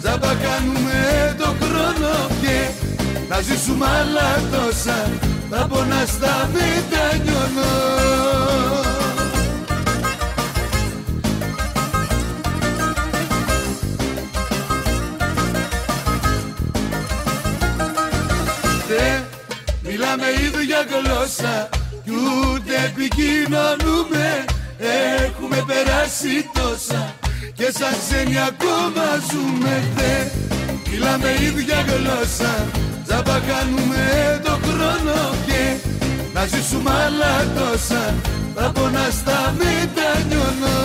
Τζάμπα κάνουμε το χρόνο και Να ζήσουμε άλλα τόσα. Θα πονά στα μετανιώνω. Μιλάμε ίδια γλώσσα. Κι ούτε επικοινωνούμε Έχουμε περάσει τόσα και σαν ξένοι ακόμα ζούμε δε. Μιλάμε ίδια γλώσσα Τζάμπα κάνουμε το χρόνο και Να ζήσουμε άλλα τόσα. Τα πονά στα μετανιώνω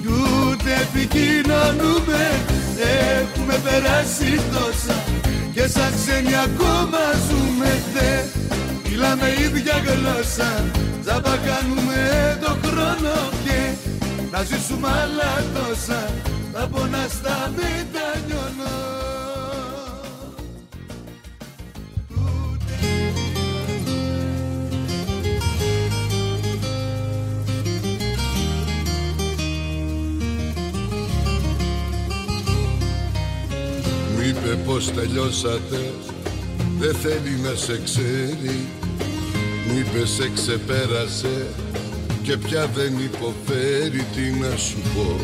Κι ούτε επικοινωνούμε Έχουμε περάσει τόσα Και σαν ξένοι ακόμα ζούμε δε Μιλάμε ίδια γλώσσα. Τζάμπα κάνουμε το χρόνο και Να ζήσουμε άλλα τόσα. Τα πονά στα μετανιώνω Μου είπε πως τελειώσατε. Δεν θέλει να σε ξέρει Μου είπε σε ξεπέρασε και πια δεν υποφέρει τι να σου πω.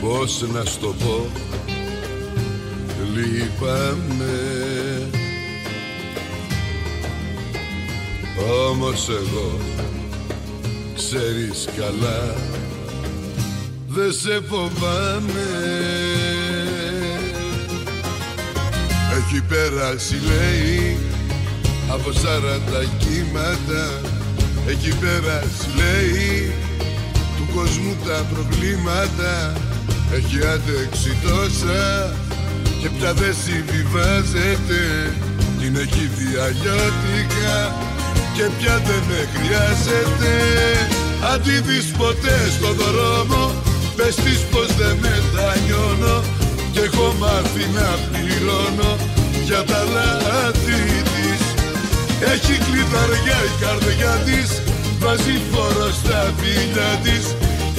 Πώς να στο πω. Λείπαμε Όμως εγώ Ξέρεις καλά Δεν σε φοβάμαι. Έχει περάσει λέει Από σαράντα κύματα Έχει περάσει λέει Του κόσμου τα προβλήματα. Έχει αντέξει τόσα και πια δεν συμβιβάζεται. Την έχει δει αλλιώτικα και πια δεν με χρειάζεται. Αν τη δεις ποτέ στο δρόμο πες της πως δεν μετανιώνω και έχω μάθει να πληρώνω για τα λάθη. της έχει κλειδαριά η καρδιά της βάζει φόρο στα φίλια της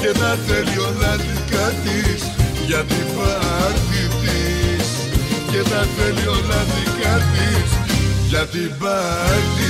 και τα θέλει όλα δικά της για την πάρτι της. Και τα θέλει όλα δικά της για την πάρτι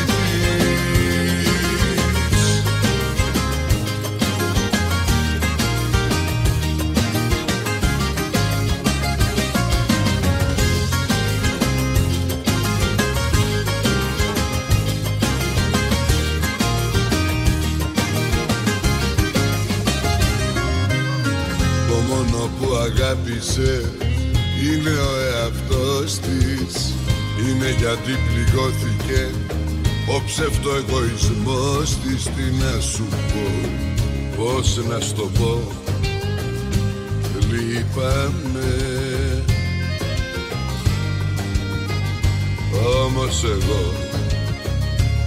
αγάπησε είναι ο εαυτός της. Είναι γιατί πληγώθηκε. Ο ψεύτο εγωισμός της Τι να σου πω, πώς να στο πω. Λείπαμε Όμως εγώ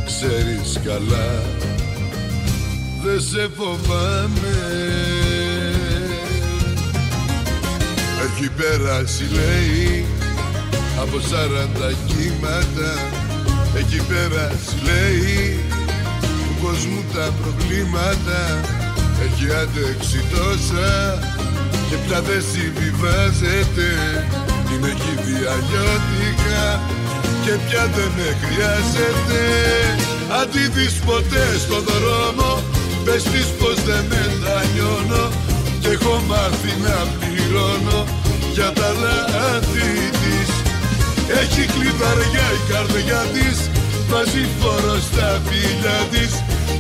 ξέρεις καλά Δεν σε φοβάμαι Έχει περάσει λέει από σαράντα κύματα. Έχει περάσει λέει του κόσμου τα προβλήματα. Έχει αντέξει τόσα και πια δεν συμβιβάζεται. Την έχει δει αλλιώτικα και πια δεν με χρειάζεται Αν της δεις ποτέ στο δρόμο πες της πως δεν μετανιώνω. Και έχω μάθει να πληρώνω για τα λάθη της. Έχει κλειδαριά η καρδιά της Βάζει φόρο στα φίλια της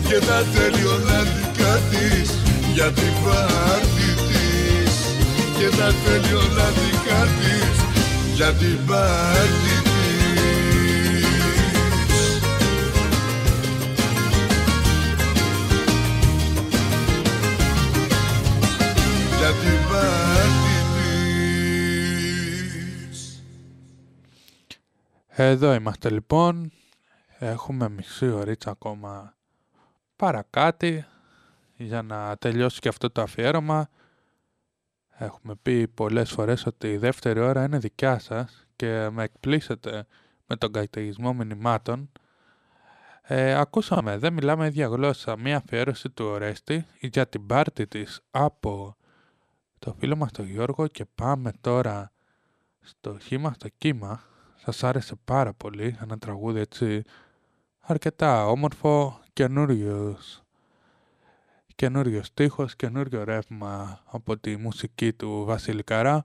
Και τα τέλει όλα δικά της. Για την πάρτι της Και τα τέλει όλα δικά της. Για την πάρτι Εδώ είμαστε λοιπόν. Έχουμε μισή ωρίτσα ακόμα παρακάτι για να τελειώσει και αυτό το αφιέρωμα. Έχουμε πει πολλές φορές ότι η δεύτερη ώρα είναι δικιά σας και με εκπλήσετε με τον καλλιτεγισμό μηνυμάτων. Ε, ακούσαμε, δεν μιλάμε ίδια γλώσσα, μία αφιέρωση του Ορέστη για την πάρτη της από το φίλο μας τον Γιώργο και πάμε τώρα στο χήμα στο κύμα σας άρεσε πάρα πολύ, ένα τραγούδι έτσι αρκετά όμορφο, καινούριος, καινούριος στίχος, καινούριο ρεύμα από τη μουσική του Βασίλη Καρά,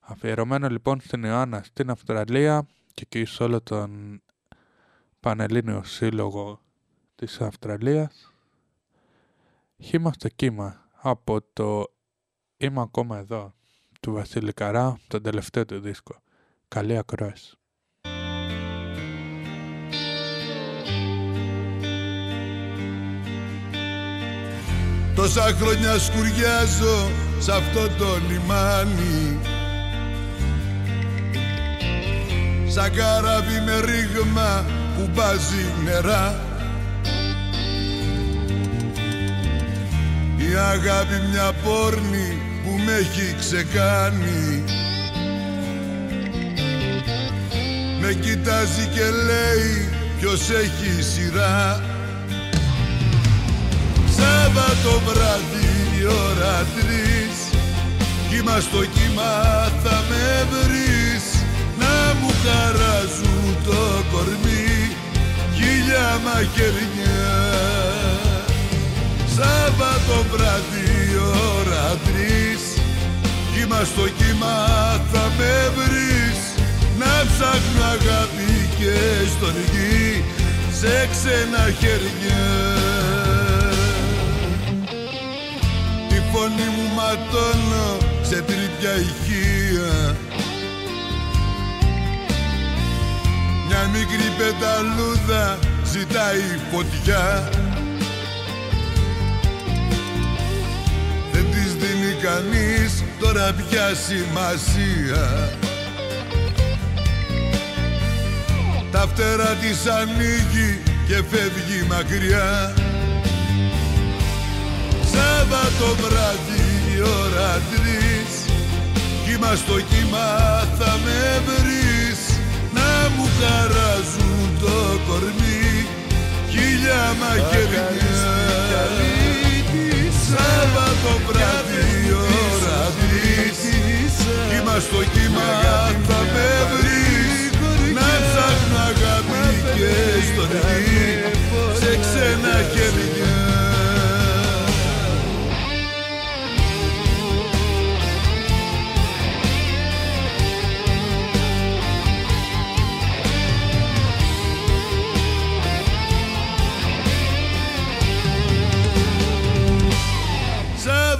αφιερωμένο λοιπόν στην Ιωάννα στην Αυστραλία και εκεί σε όλο τον Πανελλήνιο Σύλλογο της Αυστραλίας. Χήμα στο κύμα από το «Είμαι ακόμα εδώ». του Βασίλη Καρά, τον τελευταίο του δίσκο. Καλή ακρόαση. Τόσα χρόνια σκουριάζω σε αυτό το λιμάνι. Σαν καράβι με ρήγμα που μπάζει νερά. Η αγάπη μια πόρνη που με έχει ξεκάνει Με κοιτάζει και λέει ποιος έχει σειρά Σάββατο βράδυ η ώρα τρεις. Κύμα στο κύμα θα με βρεις. Να μου χαράζουν το κορμί. Χίλια μαχαιριά Σάββατο βράδυ η ώρα τρεις. Κύμα στο κύμα θα με βρεις. Να ψάχνω αγάπη και στον γη. Σε ξένα χέρια φωνή μου ματώνω σε τρίπια ηχεία. Μια μικρή πεταλούδα ζητάει φωτιά. Δεν της δίνει κανείς τώρα πια σημασία. Τα φτερά της ανοίγει και φεύγει μακριά Σάββατο βράδυ η ώρα τρεις. Κύμα στο κύμα θα με βρεις. Να μου χαράζουν το κορμί. Χίλια μαχαιριά Σάββατο βράδυ η ώρα τρεις. Κύμα στο κύμα θα με βρεις. Να ψάχνω αγάπη και στον γη. Σε ξένα χέρια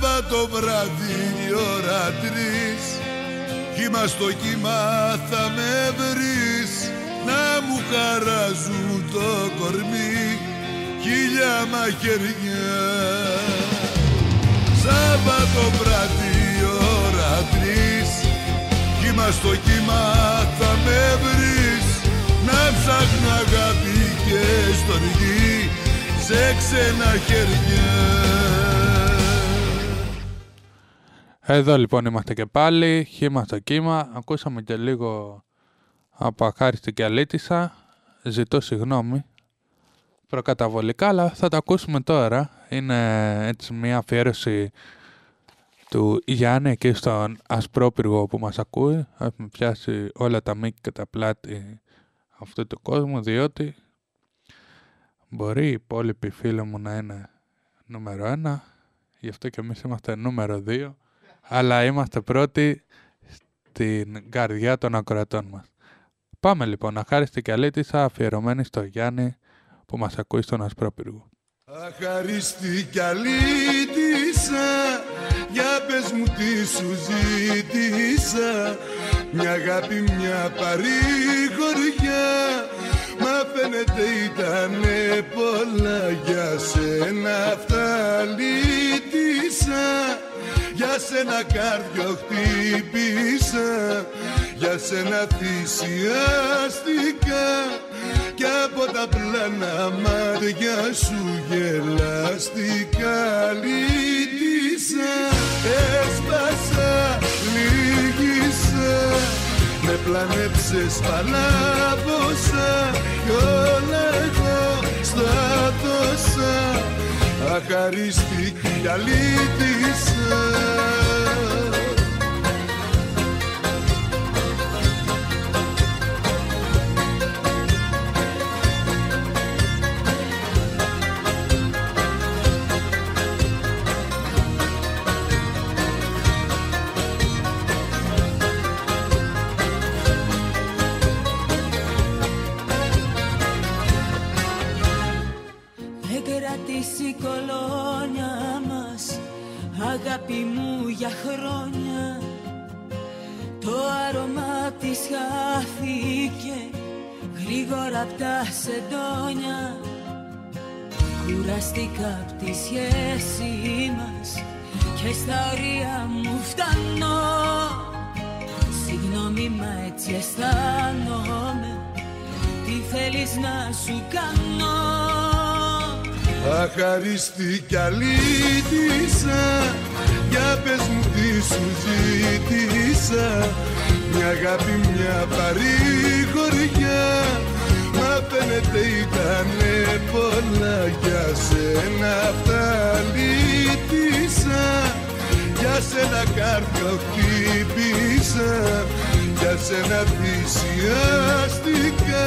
το βράδυ η ώρα τρεις. Κύμα στο κύμα θα με βρεις. Να μου χαράζουν το κορμί. Χίλια μαχαιριά. Σάββατο βράδυ η ώρα τρεις. Κύμα στο κύμα θα με βρεις. Να ψάχνω αγάπη και στον γη Σε ξένα χέρια Εδώ λοιπόν είμαστε και πάλι, χήμα στο κύμα. Ακούσαμε και λίγο από αχάριστη και αλήτησα. Ζητώ συγγνώμη προκαταβολικά, αλλά θα τα ακούσουμε τώρα. Είναι έτσι μια αφιέρωση του Γιάννη εκεί στον Ασπρόπυργο που μας ακούει. Έχουμε πιάσει όλα τα μήκη και τα πλάτη αυτού του κόσμου, διότι μπορεί η υπόλοιπη φίλη μου να είναι νούμερο ένα, γι' αυτό και εμείς είμαστε νούμερο δύο αλλά είμαστε πρώτοι στην καρδιά των ακροατών μας. Πάμε λοιπόν, αχάριστη και αλήτησα αφιερωμένη στο Γιάννη που μας ακούει στον Ασπρόπυργο. Αχαριστή κι αλήτησα Για πες μου τι σου ζήτησα Μια αγάπη, μια παρηγοριά Μα φαίνεται ήτανε πολλά Για σένα αυτά λύτησα για σένα κάρδιο χτύπησα Για σένα θυσιάστηκα Κι από τα πλάνα μάτια σου γελάστηκα Λύτησα, έσπασα, λύγησα Με πλανέψες παλάβωσα Κι όλα εγώ στα τόσα αχαρίστηκε κι αλήτησα κολόνια μας Αγάπη μου για χρόνια. Το άρωμα της χάθηκε γρήγορα απ' τα σεντόνια. Κουραστήκα απ' τη σχέση μας και στα ωρία μου φτάνω. Συγγνώμη μα έτσι αισθάνομαι. Τι θέλεις να σου κάνω; Αχαριστή κι αλήτησα Για πες μου τι σου ζήτησα. Μια αγάπη, μια παρηγοριά. Μα φαίνεται ήτανε πολλά. Για σένα αυτά λύτησα Για σένα κάρδιο χτύπησα Για σένα θυσιάστηκα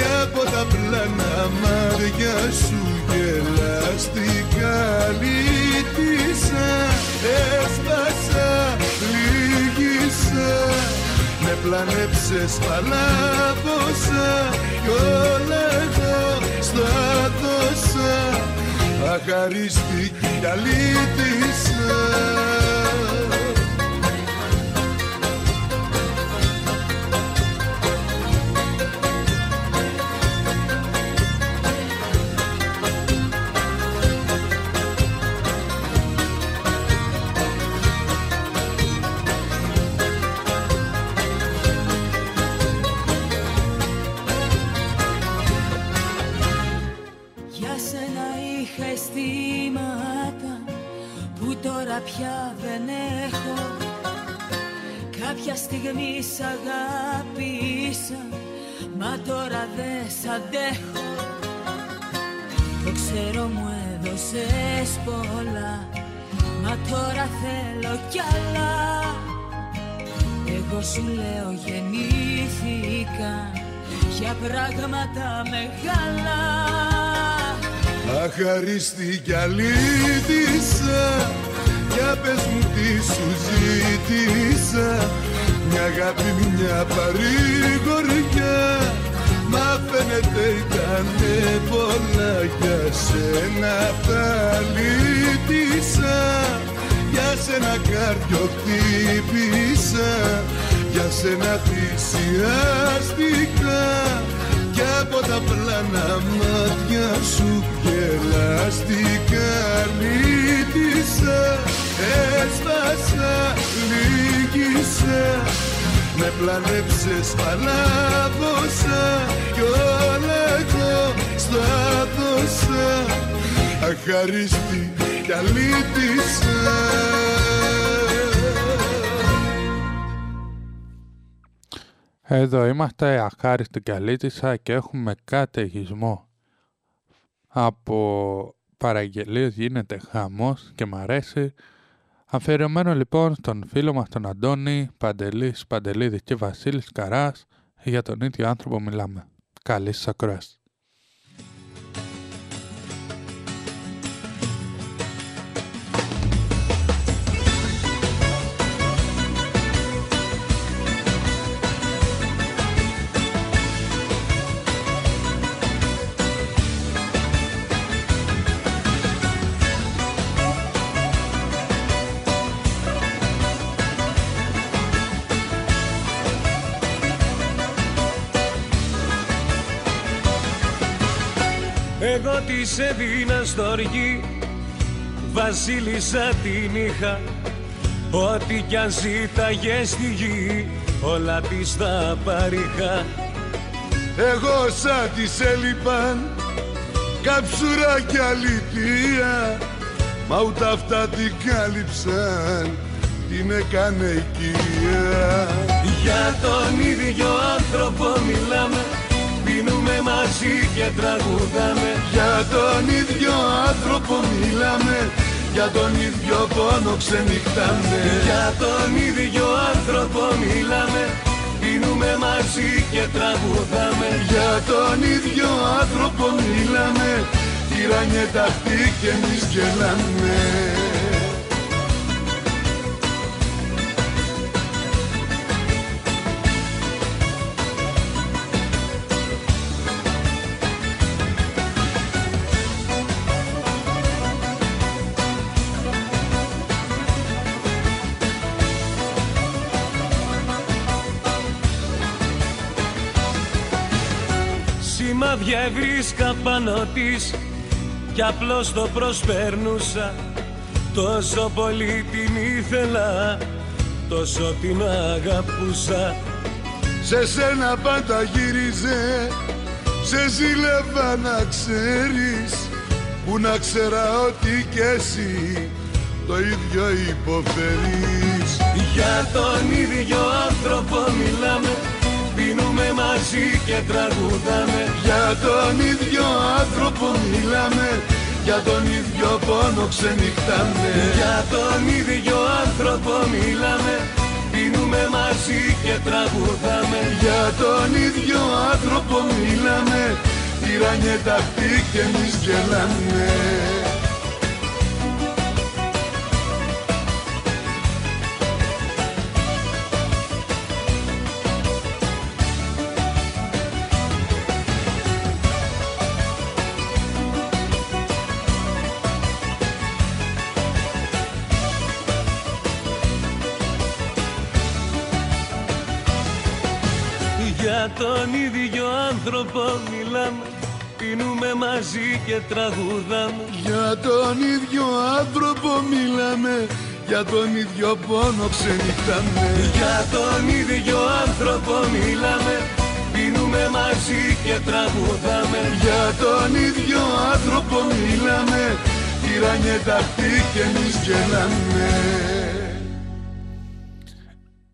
Κι από τα πλάνα μάτια σου γελαστικά λύτησα Έσπασα, λύγησα. Με πλανέψες παλάβωσα κι όλα εγώ στα δώσα. Αχαρίστη κι πια δεν έχω. Κάποια στιγμή σ' αγάπησα μα τώρα δεν σ' αντέχω. Το ξέρω μου έδωσες πολλά μα τώρα θέλω κι άλλα. Εγώ σου λέω γεννήθηκα για πράγματα μεγάλα. Αχαρίστη κι αλήτησα Για πες μου τι σου ζήτησα. Μια αγάπη, μια παρηγοριά. Μα φαίνεται ήτανε πολλά Για σένα αυτά λύτησα. Για σένα κάρδιο χτύπησα Για σένα θυσιάστηκα κι από τα πλάνα μάτια σου γελαστικά λύτησα Έσπασα, λύγησα Με πλανέψες παλάβωσα. Κι όλα εγώ στα δώσα Αχαρίστη κι αλήτησα Εδώ είμαστε αχάριστοι καλήτησα και έχουμε καταιγισμό. Από παραγγελίες γίνεται χαμός και μ' αρέσει. Αφιερωμένο λοιπόν στον φίλο μας τον Αντώνη, Παντελής, Παντελίδης και Βασίλης Καράς, για τον ίδιο άνθρωπο μιλάμε. Καλή σας ακρόαση. Της έδινα στοργή Βασίλισσα την είχα Ό,τι κι αν ζήταγε στη γη Όλα της τα παρήχα. Εγώ σαν της έλειπαν Κάψουρα κι αλήθεια Μα ούτε αυτά την κάλυψαν Την έκανε οικία. Για τον ίδιο άνθρωπο μιλάμε Πίνουμε μαζί και τραγουδάμε. Για τον ίδιο άνθρωπο μιλάμε. Για τον ίδιο πόνο ξενυχτάμε. Για τον ίδιο άνθρωπο μιλάμε. Πίνουμε μαζί και τραγουδάμε. Για τον ίδιο άνθρωπο μιλάμε. Τυράνιε αυτή και εμείς γελάμε καράβια βρίσκα πάνω της κι απλώς το προσπέρνουσα. Τόσο πολύ την ήθελα τόσο την αγαπούσα. Σε σένα πάντα γύριζε σε ζήλευα να ξέρεις που να ξέρα ότι κι εσύ το ίδιο υποφέρεις. Για τον ίδιο άνθρωπο μιλάμε Πίνουμε μαζί και τραγουδάμε. Για τον ίδιο άνθρωπο μιλάμε. Για τον ίδιο πόνο ξενυχτάμε. Για τον ίδιο άνθρωπο μιλάμε. Πίνουμε μαζί και τραγουδάμε. Για τον ίδιο άνθρωπο μιλάμε. Τυράνιε αυτή και εμείς γελάμε άνθρωπο μιλάμε Πίνουμε μαζί και τραγουδάμε. Για τον ίδιο άνθρωπο μιλάμε Για τον ίδιο πόνο ξενυχτάμε Για τον ίδιο άνθρωπο μιλάμε Πίνουμε μαζί και τραγουδάμε. Για τον ίδιο άνθρωπο μιλάμε Τυράνιε αυτή και εμείς γελάμε.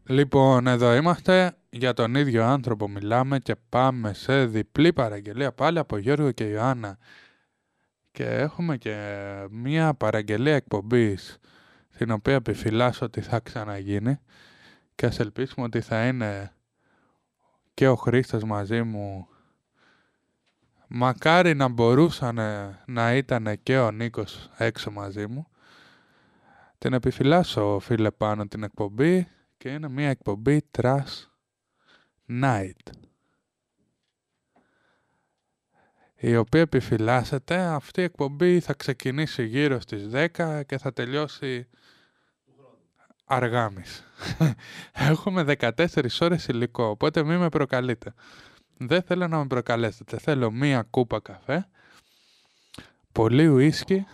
Λοιπόν, εδώ είμαστε. Για τον ίδιο άνθρωπο μιλάμε και πάμε σε διπλή παραγγελία πάλι από Γιώργο και Ιωάννα. Και έχουμε και μία παραγγελία εκπομπής την οποία επιφυλάσσω ότι θα ξαναγίνει και ας ελπίσουμε ότι θα είναι και ο Χρήστος μαζί μου. Μακάρι να μπορούσαν να ήταν και ο Νίκος έξω μαζί μου. Την επιφυλάσσω φίλε πάνω την εκπομπή και είναι μια εκπομπή Trash Night. Η οποία επιφυλάσσεται αυτή η εκπομπή θα ξεκινήσει γύρω στις 10 και θα τελειώσει αργάμις. Έχουμε 14 ώρες υλικό οπότε μην με προκαλείτε. Δεν θέλω να με προκαλέσετε θέλω μία κούπα καφέ πολύ ουίσκι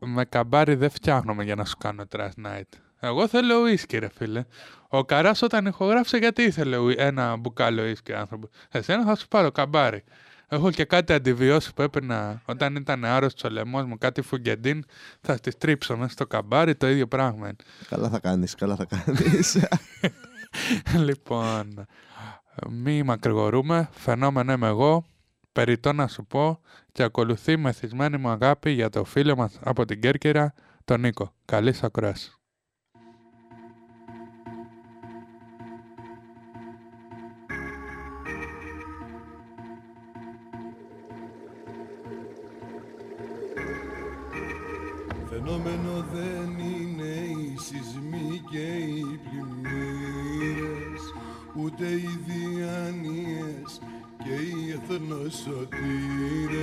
με καμπάρι δεν φτιάχνομαι για να σου κάνω trash night. Εγώ θέλω ουίσκι ρε φίλε. Ο Καράς όταν ηχογράφησε γιατί ήθελε ένα μπουκάλο ουίσκι άνθρωπο; Εσένα θα σου πάρω καμπάρι. Έχω και κάτι αντιβιώσεις που έπαιρνα όταν ήταν άρρωστος ο λαιμός μου, κάτι φουγκεντίν, θα τη τρίψω μέσα στο καμπάρι, το ίδιο πράγμα Καλά θα κάνεις, καλά θα κάνεις. λοιπόν, μη μακρηγορούμε, φαινόμενο είμαι εγώ, περιττό να σου πω και ακολουθεί μεθυσμένη μου αγάπη για το φίλο μας από την Κέρκυρα, τον Νίκο. Καλής ακρόασης. Οι εθνοσωτήρες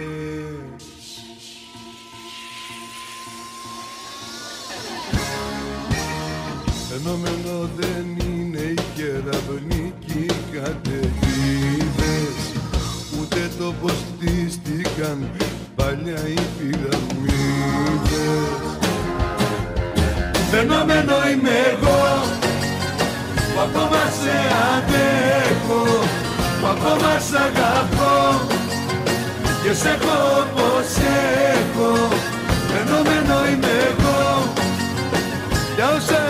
Φαινόμενο δεν είναι οι κεραυνικοί καταιγίδες. Ούτε το πως χτίστηκαν παλιά οι πυραμίδες. Φαινόμενο είμαι εγώ που ακόμα σε αντέχω που ακόμα σ' αγαπώ. Και σε έχω όπως έχω. Φαινόμενο είμαι εγώ. Για όσα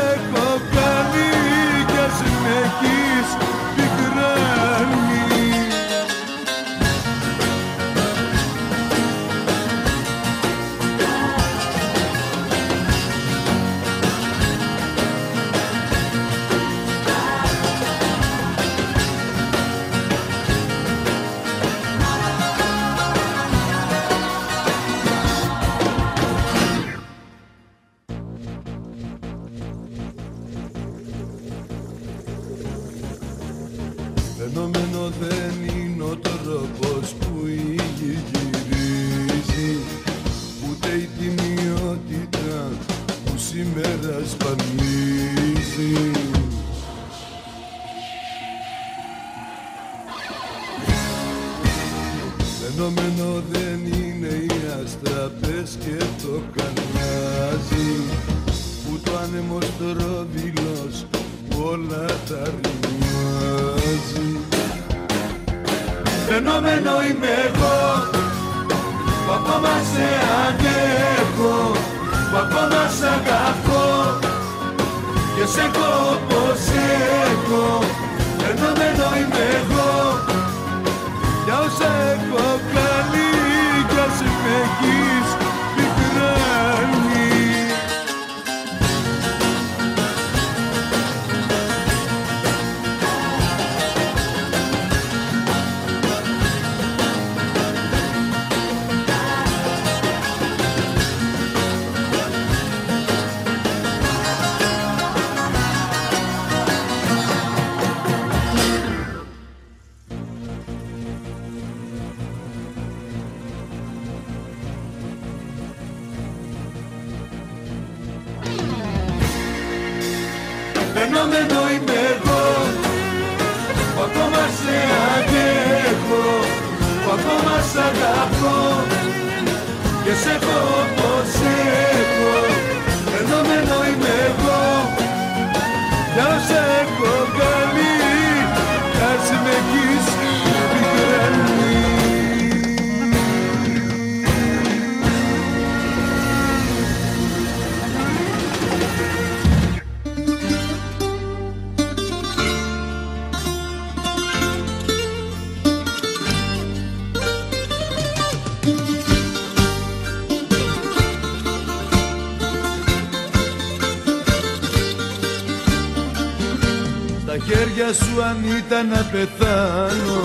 χέρια σου αν ήταν να πεθάνω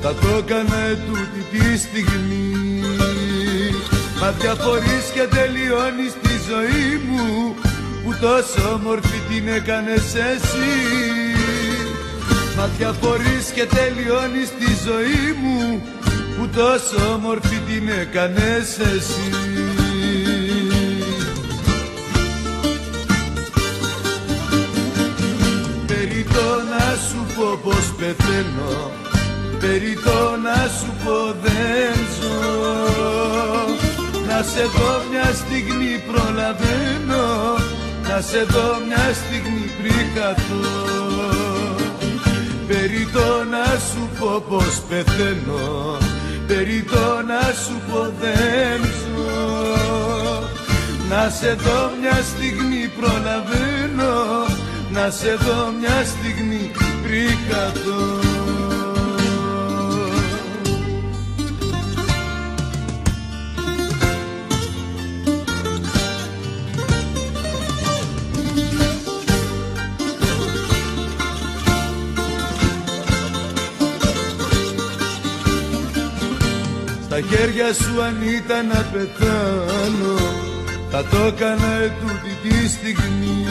Θα το έκανα ετούτη τη στιγμή. Μα διαφορείς και τελειώνεις τη ζωή μου Που τόσο όμορφη την έκανες εσύ. Μα διαφορείς και τελειώνεις τη ζωή μου Που τόσο όμορφη την έκανες εσύ σου πω πως πεθαίνω. Περί το να σου πω δεν ζω. Να σε δω μια στιγμή προλαβαίνω. Να σε δω μια στιγμή πριν χαθώ. Περί το να σου πω πως πεθαίνω. Περί το να σου πω δεν ζω. Να σε δω μια στιγμή προλαβαίνω. Να σε δω μια στιγμή πριν χαθώ Στα χέρια σου αν ήταν να πεθάνω Θα το έκανα ετούτη τη στιγμή.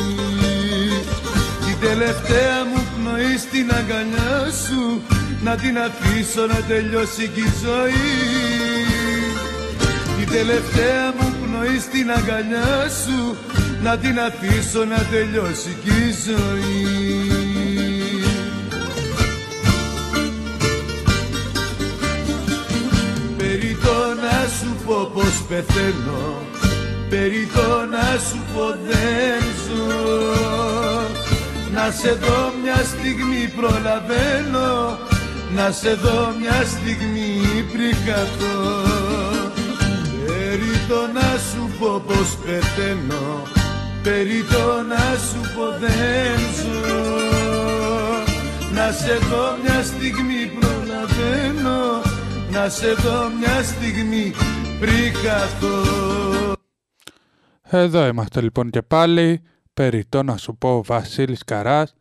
Την τελευταία μου πνοή στην αγκαλιά σου Να την αφήσω να τελειώσει κι η ζωή. Την τελευταία μου πνοή στην αγκαλιά σου Να την αφήσω να τελειώσει κι η ζωή. Περί το να σου πω πως πεθαίνω Περί το να σου πω δεν ζω Να σε δω μια στιγμή προλαβαίνω Να σε δω μια στιγμή πριν χαθώ Περί το να σου πω πως πεθαίνω Περί το να σου πω δεν ζω. Να σε δω μια στιγμή προλαβαίνω Να σε δω μια στιγμή πριν χαθώ Εδώ είμαστε λοιπόν και πάλι. Περιττό να σου πω Βασίλης Καράς.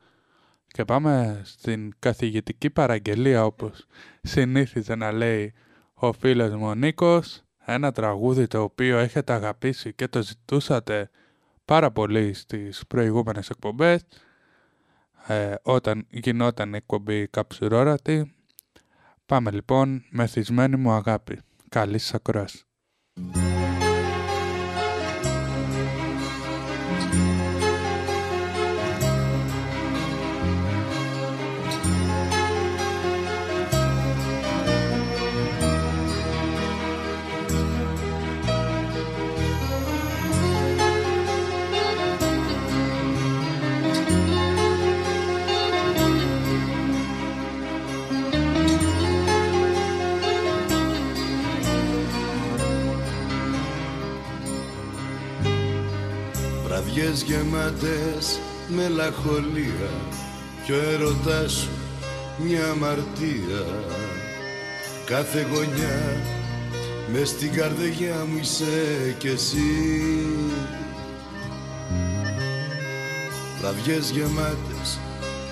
Και πάμε στην καθηγητική παραγγελία όπως συνήθιζε να λέει ο φίλος μου ο Νίκος. Ένα τραγούδι το οποίο έχετε αγαπήσει και το ζητούσατε πάρα πολύ στις προηγούμενες εκπομπές. ε, όταν γινόταν η εκπομπή καψουρώρατη. Πάμε λοιπόν μεθυσμένη μου αγάπη. Καλή σας ακρόαση. Βραδιές γεμάτες μελαγχολία Κι ο έρωτάς σου μια αμαρτία. Κάθε γωνιά μες στην καρδιά μου είσαι κι εσύ. Βραδιές γεμάτες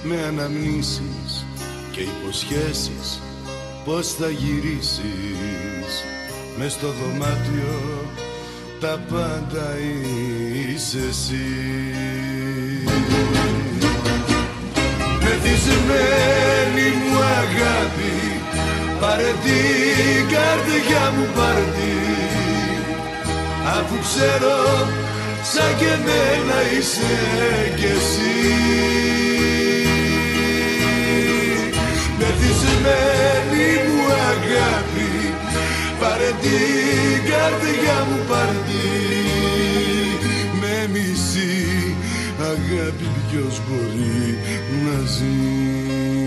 με αναμνήσεις και υποσχέσεις πως θα γυρίσεις. Μες στο δωμάτιο τα πάντα είσαι εσύ. Μεθυσμένη μου αγάπη πάρε την καρδιά μου πάρε αφού ξέρω σαν και εμένα είσαι κι εσύ. Μεθυσμένη μου αγάπη πάρε την καρδιά μου πάρε με μισή αγάπη ποιος μπορεί να ζει;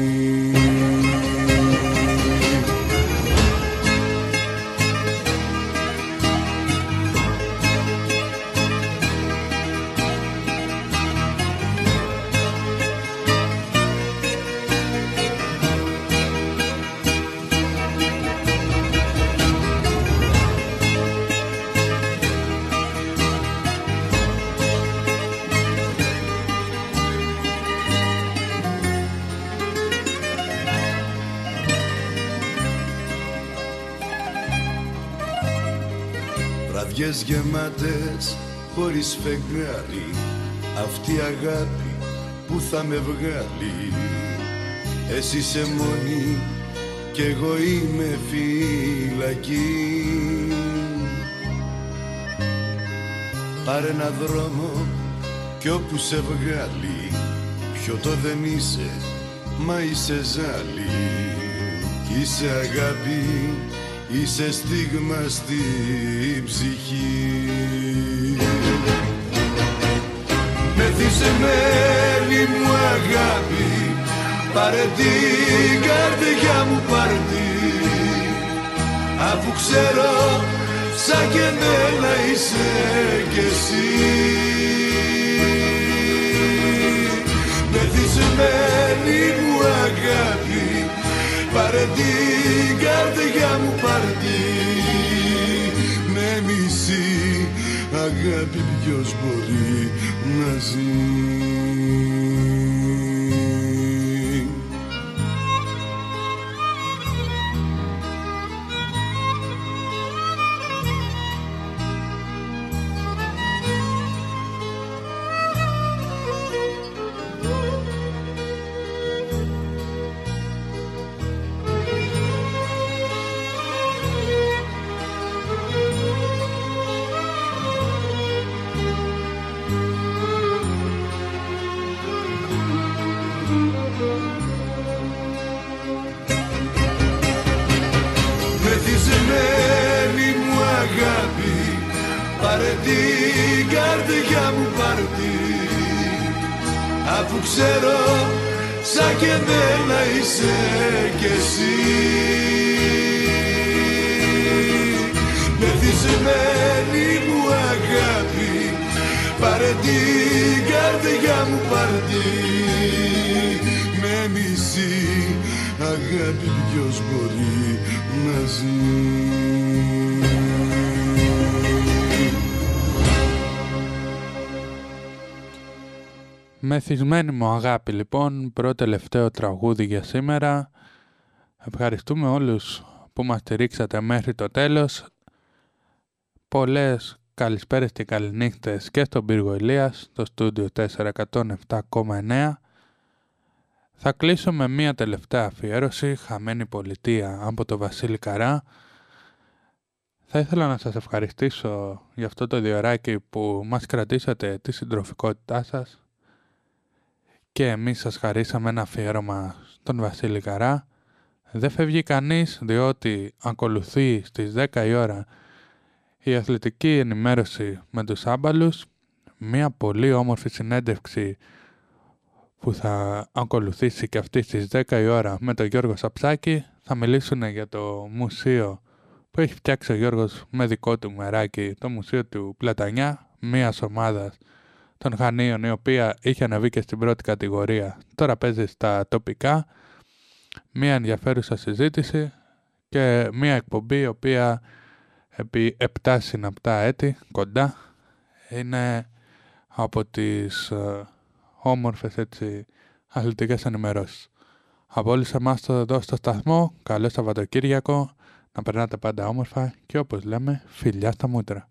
Γεμάτες χωρίς φεγγάρι. Αυτή η αγάπη που θα με βγάλει. Εσύ είσαι μόνη κι εγώ είμαι φυλακή. Πάρε ένα δρόμο κι όπου σε βγάλει. Πιωτό δεν είσαι, μα είσαι ζάλι. Κι είσαι αγάπη Είσαι στίγμα στη ψυχή. Μεθυσμένη μου αγάπη Πάρε την καρδιά μου πάρε Αφού ξέρω σαν και εμένα είσαι κι εσύ. Μεθυσμένη μου αγάπη Πάρε την καρδιά μου πάρε Με μισή αγάπη ποιος μπορεί να ζει; Μεθυσμένη μου αγάπη λοιπόν, πρώτο τελευταίο τραγούδι για σήμερα. Ευχαριστούμε όλους που μας στηρίξατε μέχρι το τέλος. Πολλές καλησπέρες και καληνύχτες και στον πύργο Ηλίας, στο στούντιο 407,9. Θα κλείσω με μία τελευταία αφιέρωση, «Χαμένη πολιτεία» από το Βασίλη Καρά. Θα ήθελα να σας ευχαριστήσω για αυτό το διοράκι που μας κρατήσατε τη συντροφικότητά σας και εμείς σας χαρίσαμε ένα αφιέρωμα στον Βασίλη Καρά. Δεν φεύγει κανείς διότι ακολουθεί στις 10 η ώρα η αθλητική ενημέρωση με τους άμπαλους, μια πολύ όμορφη συνέντευξη που θα ακολουθήσει και αυτή στις 10 η ώρα με τον Γιώργο Σαψάκη. Θα μιλήσουν για το μουσείο που έχει φτιάξει ο Γιώργος με δικό του μεράκι, το μουσείο του Πλατανιά, μια ομάδας των Χανίων, η οποία είχε ανεβεί και στην πρώτη κατηγορία. Τώρα παίζει στα τοπικά. Μία ενδιαφέρουσα συζήτηση και μία εκπομπή η οποία επί 7 συναπτά έτη κοντά είναι από τις ε, όμορφες έτσι αθλητικές ενημερώσεις. Από όλους εμάς εδώ στο σταθμό, καλό Σαββατοκύριακο, να περνάτε πάντα όμορφα και όπως λέμε, φιλιά στα μούτρα.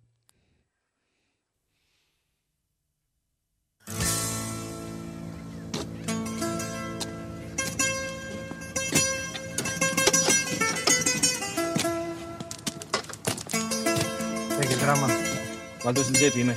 Βάλτε στην τσέπη, είναι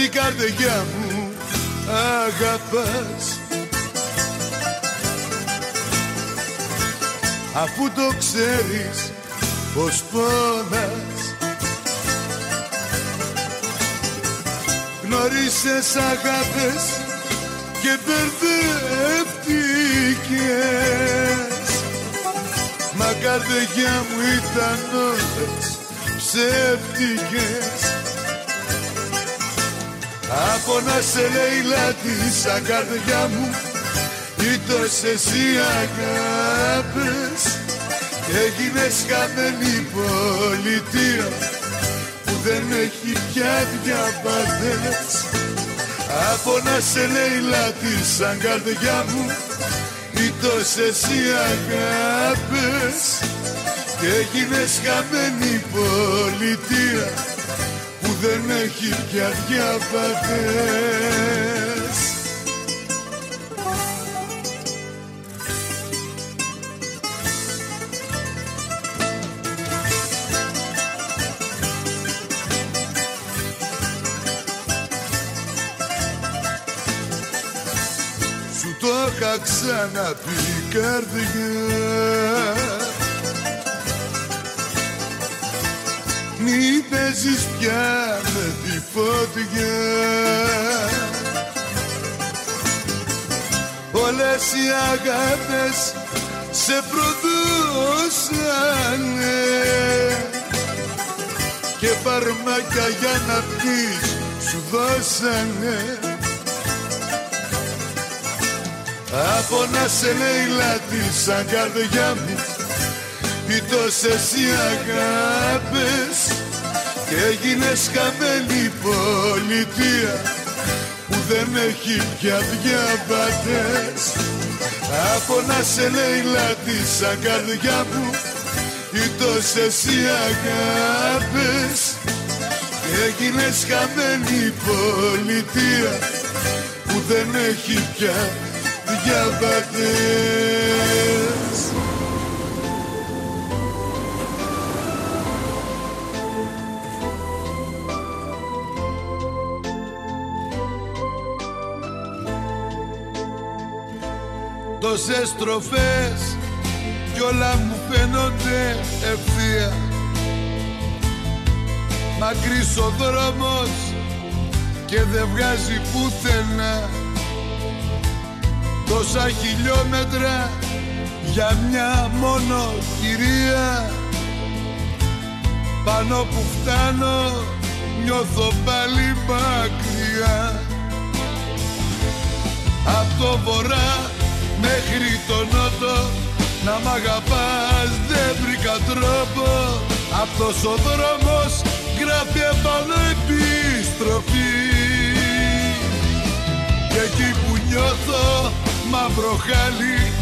Γιατί καρδιά μου αγαπάς. Αφού το ξέρεις πως πόνας. Γνώρισες αγάπες και μπερδεύτηκες. Μα καρδιά μου ήταν όλες ψεύτικες από να σε λέει λάτι σαν καρδιά μου Ήτος εσύ αγάπες. Και έγινες χαμένη πολιτεία Που δεν έχει πια διαβατές Από να σε λέει λάτι σαν καρδιά μου Ήτος εσύ αγάπες. Και έγινες χαμένη πολιτεία που δεν έχει πια διαβατές. Σου το είχα ξαναπεί καρδιά παίζεις πια με τη φωτιά. Όλες οι αγάπες σε προδώσανε. Και φαρμάκια για να πεις σου δώσανε. Από να σε λέει λάτι σαν καρδιά μου Ήτος εσύ αγάπες και έγινες χαμένη πολιτεία που δεν έχει πια διαβατές. Από να σε λέει λάτι σαν καρδιά μου Ήτος εσύ αγάπες. Και έγινες χαμένη πολιτεία που δεν έχει πια διαβατές Τόσες στροφές κι όλα μου φαίνονται ευθεία. Μακρύς ο δρόμος και δεν βγάζει πουθενά. Τόσα χιλιόμετρα για μια μόνο κυρία. Πάνω που φτάνω νιώθω πάλι μακριά. Απ' το βορρά μέχρι το νότο. Να μ' αγαπάς δεν βρήκα τρόπο. Αυτός ο δρόμος γράφει επάνω επιστροφή. Και εκεί που νιώθω μαύρο χάλι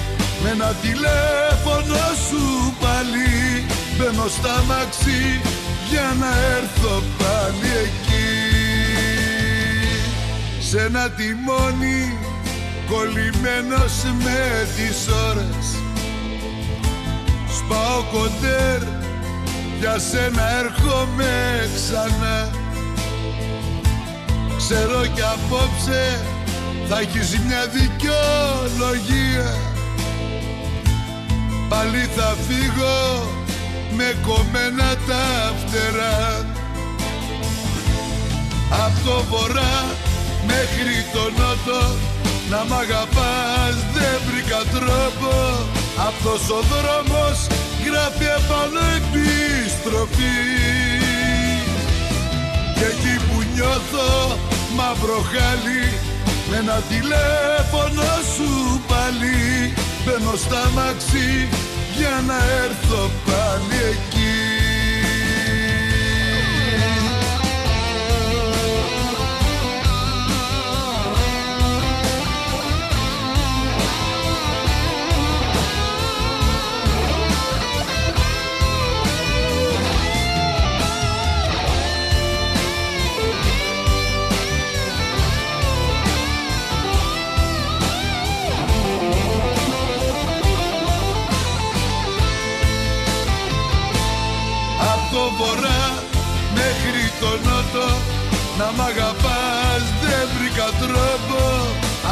Με ένα τηλέφωνο σου πάλι. Μπαίνω στα μαξί για να έρθω πάλι εκεί. Σε ένα τιμόνι κολλημένος με τις ώρες. Σπάω κοντέρ για σένα έρχομαι ξανά. Ξέρω κι απόψε θα έχεις μια δικαιολογία. Πάλι θα φύγω με κομμένα τα φτερά. Απ' το βορρά μέχρι το νότο να μ' αγαπάς δεν βρήκα τρόπο. Αυτός ο δρόμος γράφει επάνω επιστροφή Και εκεί που νιώθω μαύρο χάλι Με ένα τηλέφωνο σου πάλι. Μπαίνω στα μαξί για να έρθω πάλι εκεί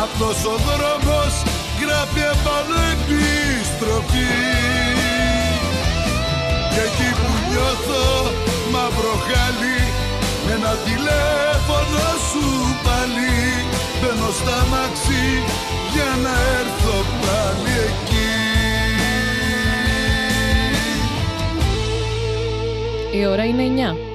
Αυτός ο δρόμος γράφει επάνω επιστροφή Και εκεί που νιώθω μαύρο χάλι Με ένα τηλέφωνο σου πάλι Μπαίνω στα μαξί για να έρθω πάλι εκεί Η ώρα είναι 9.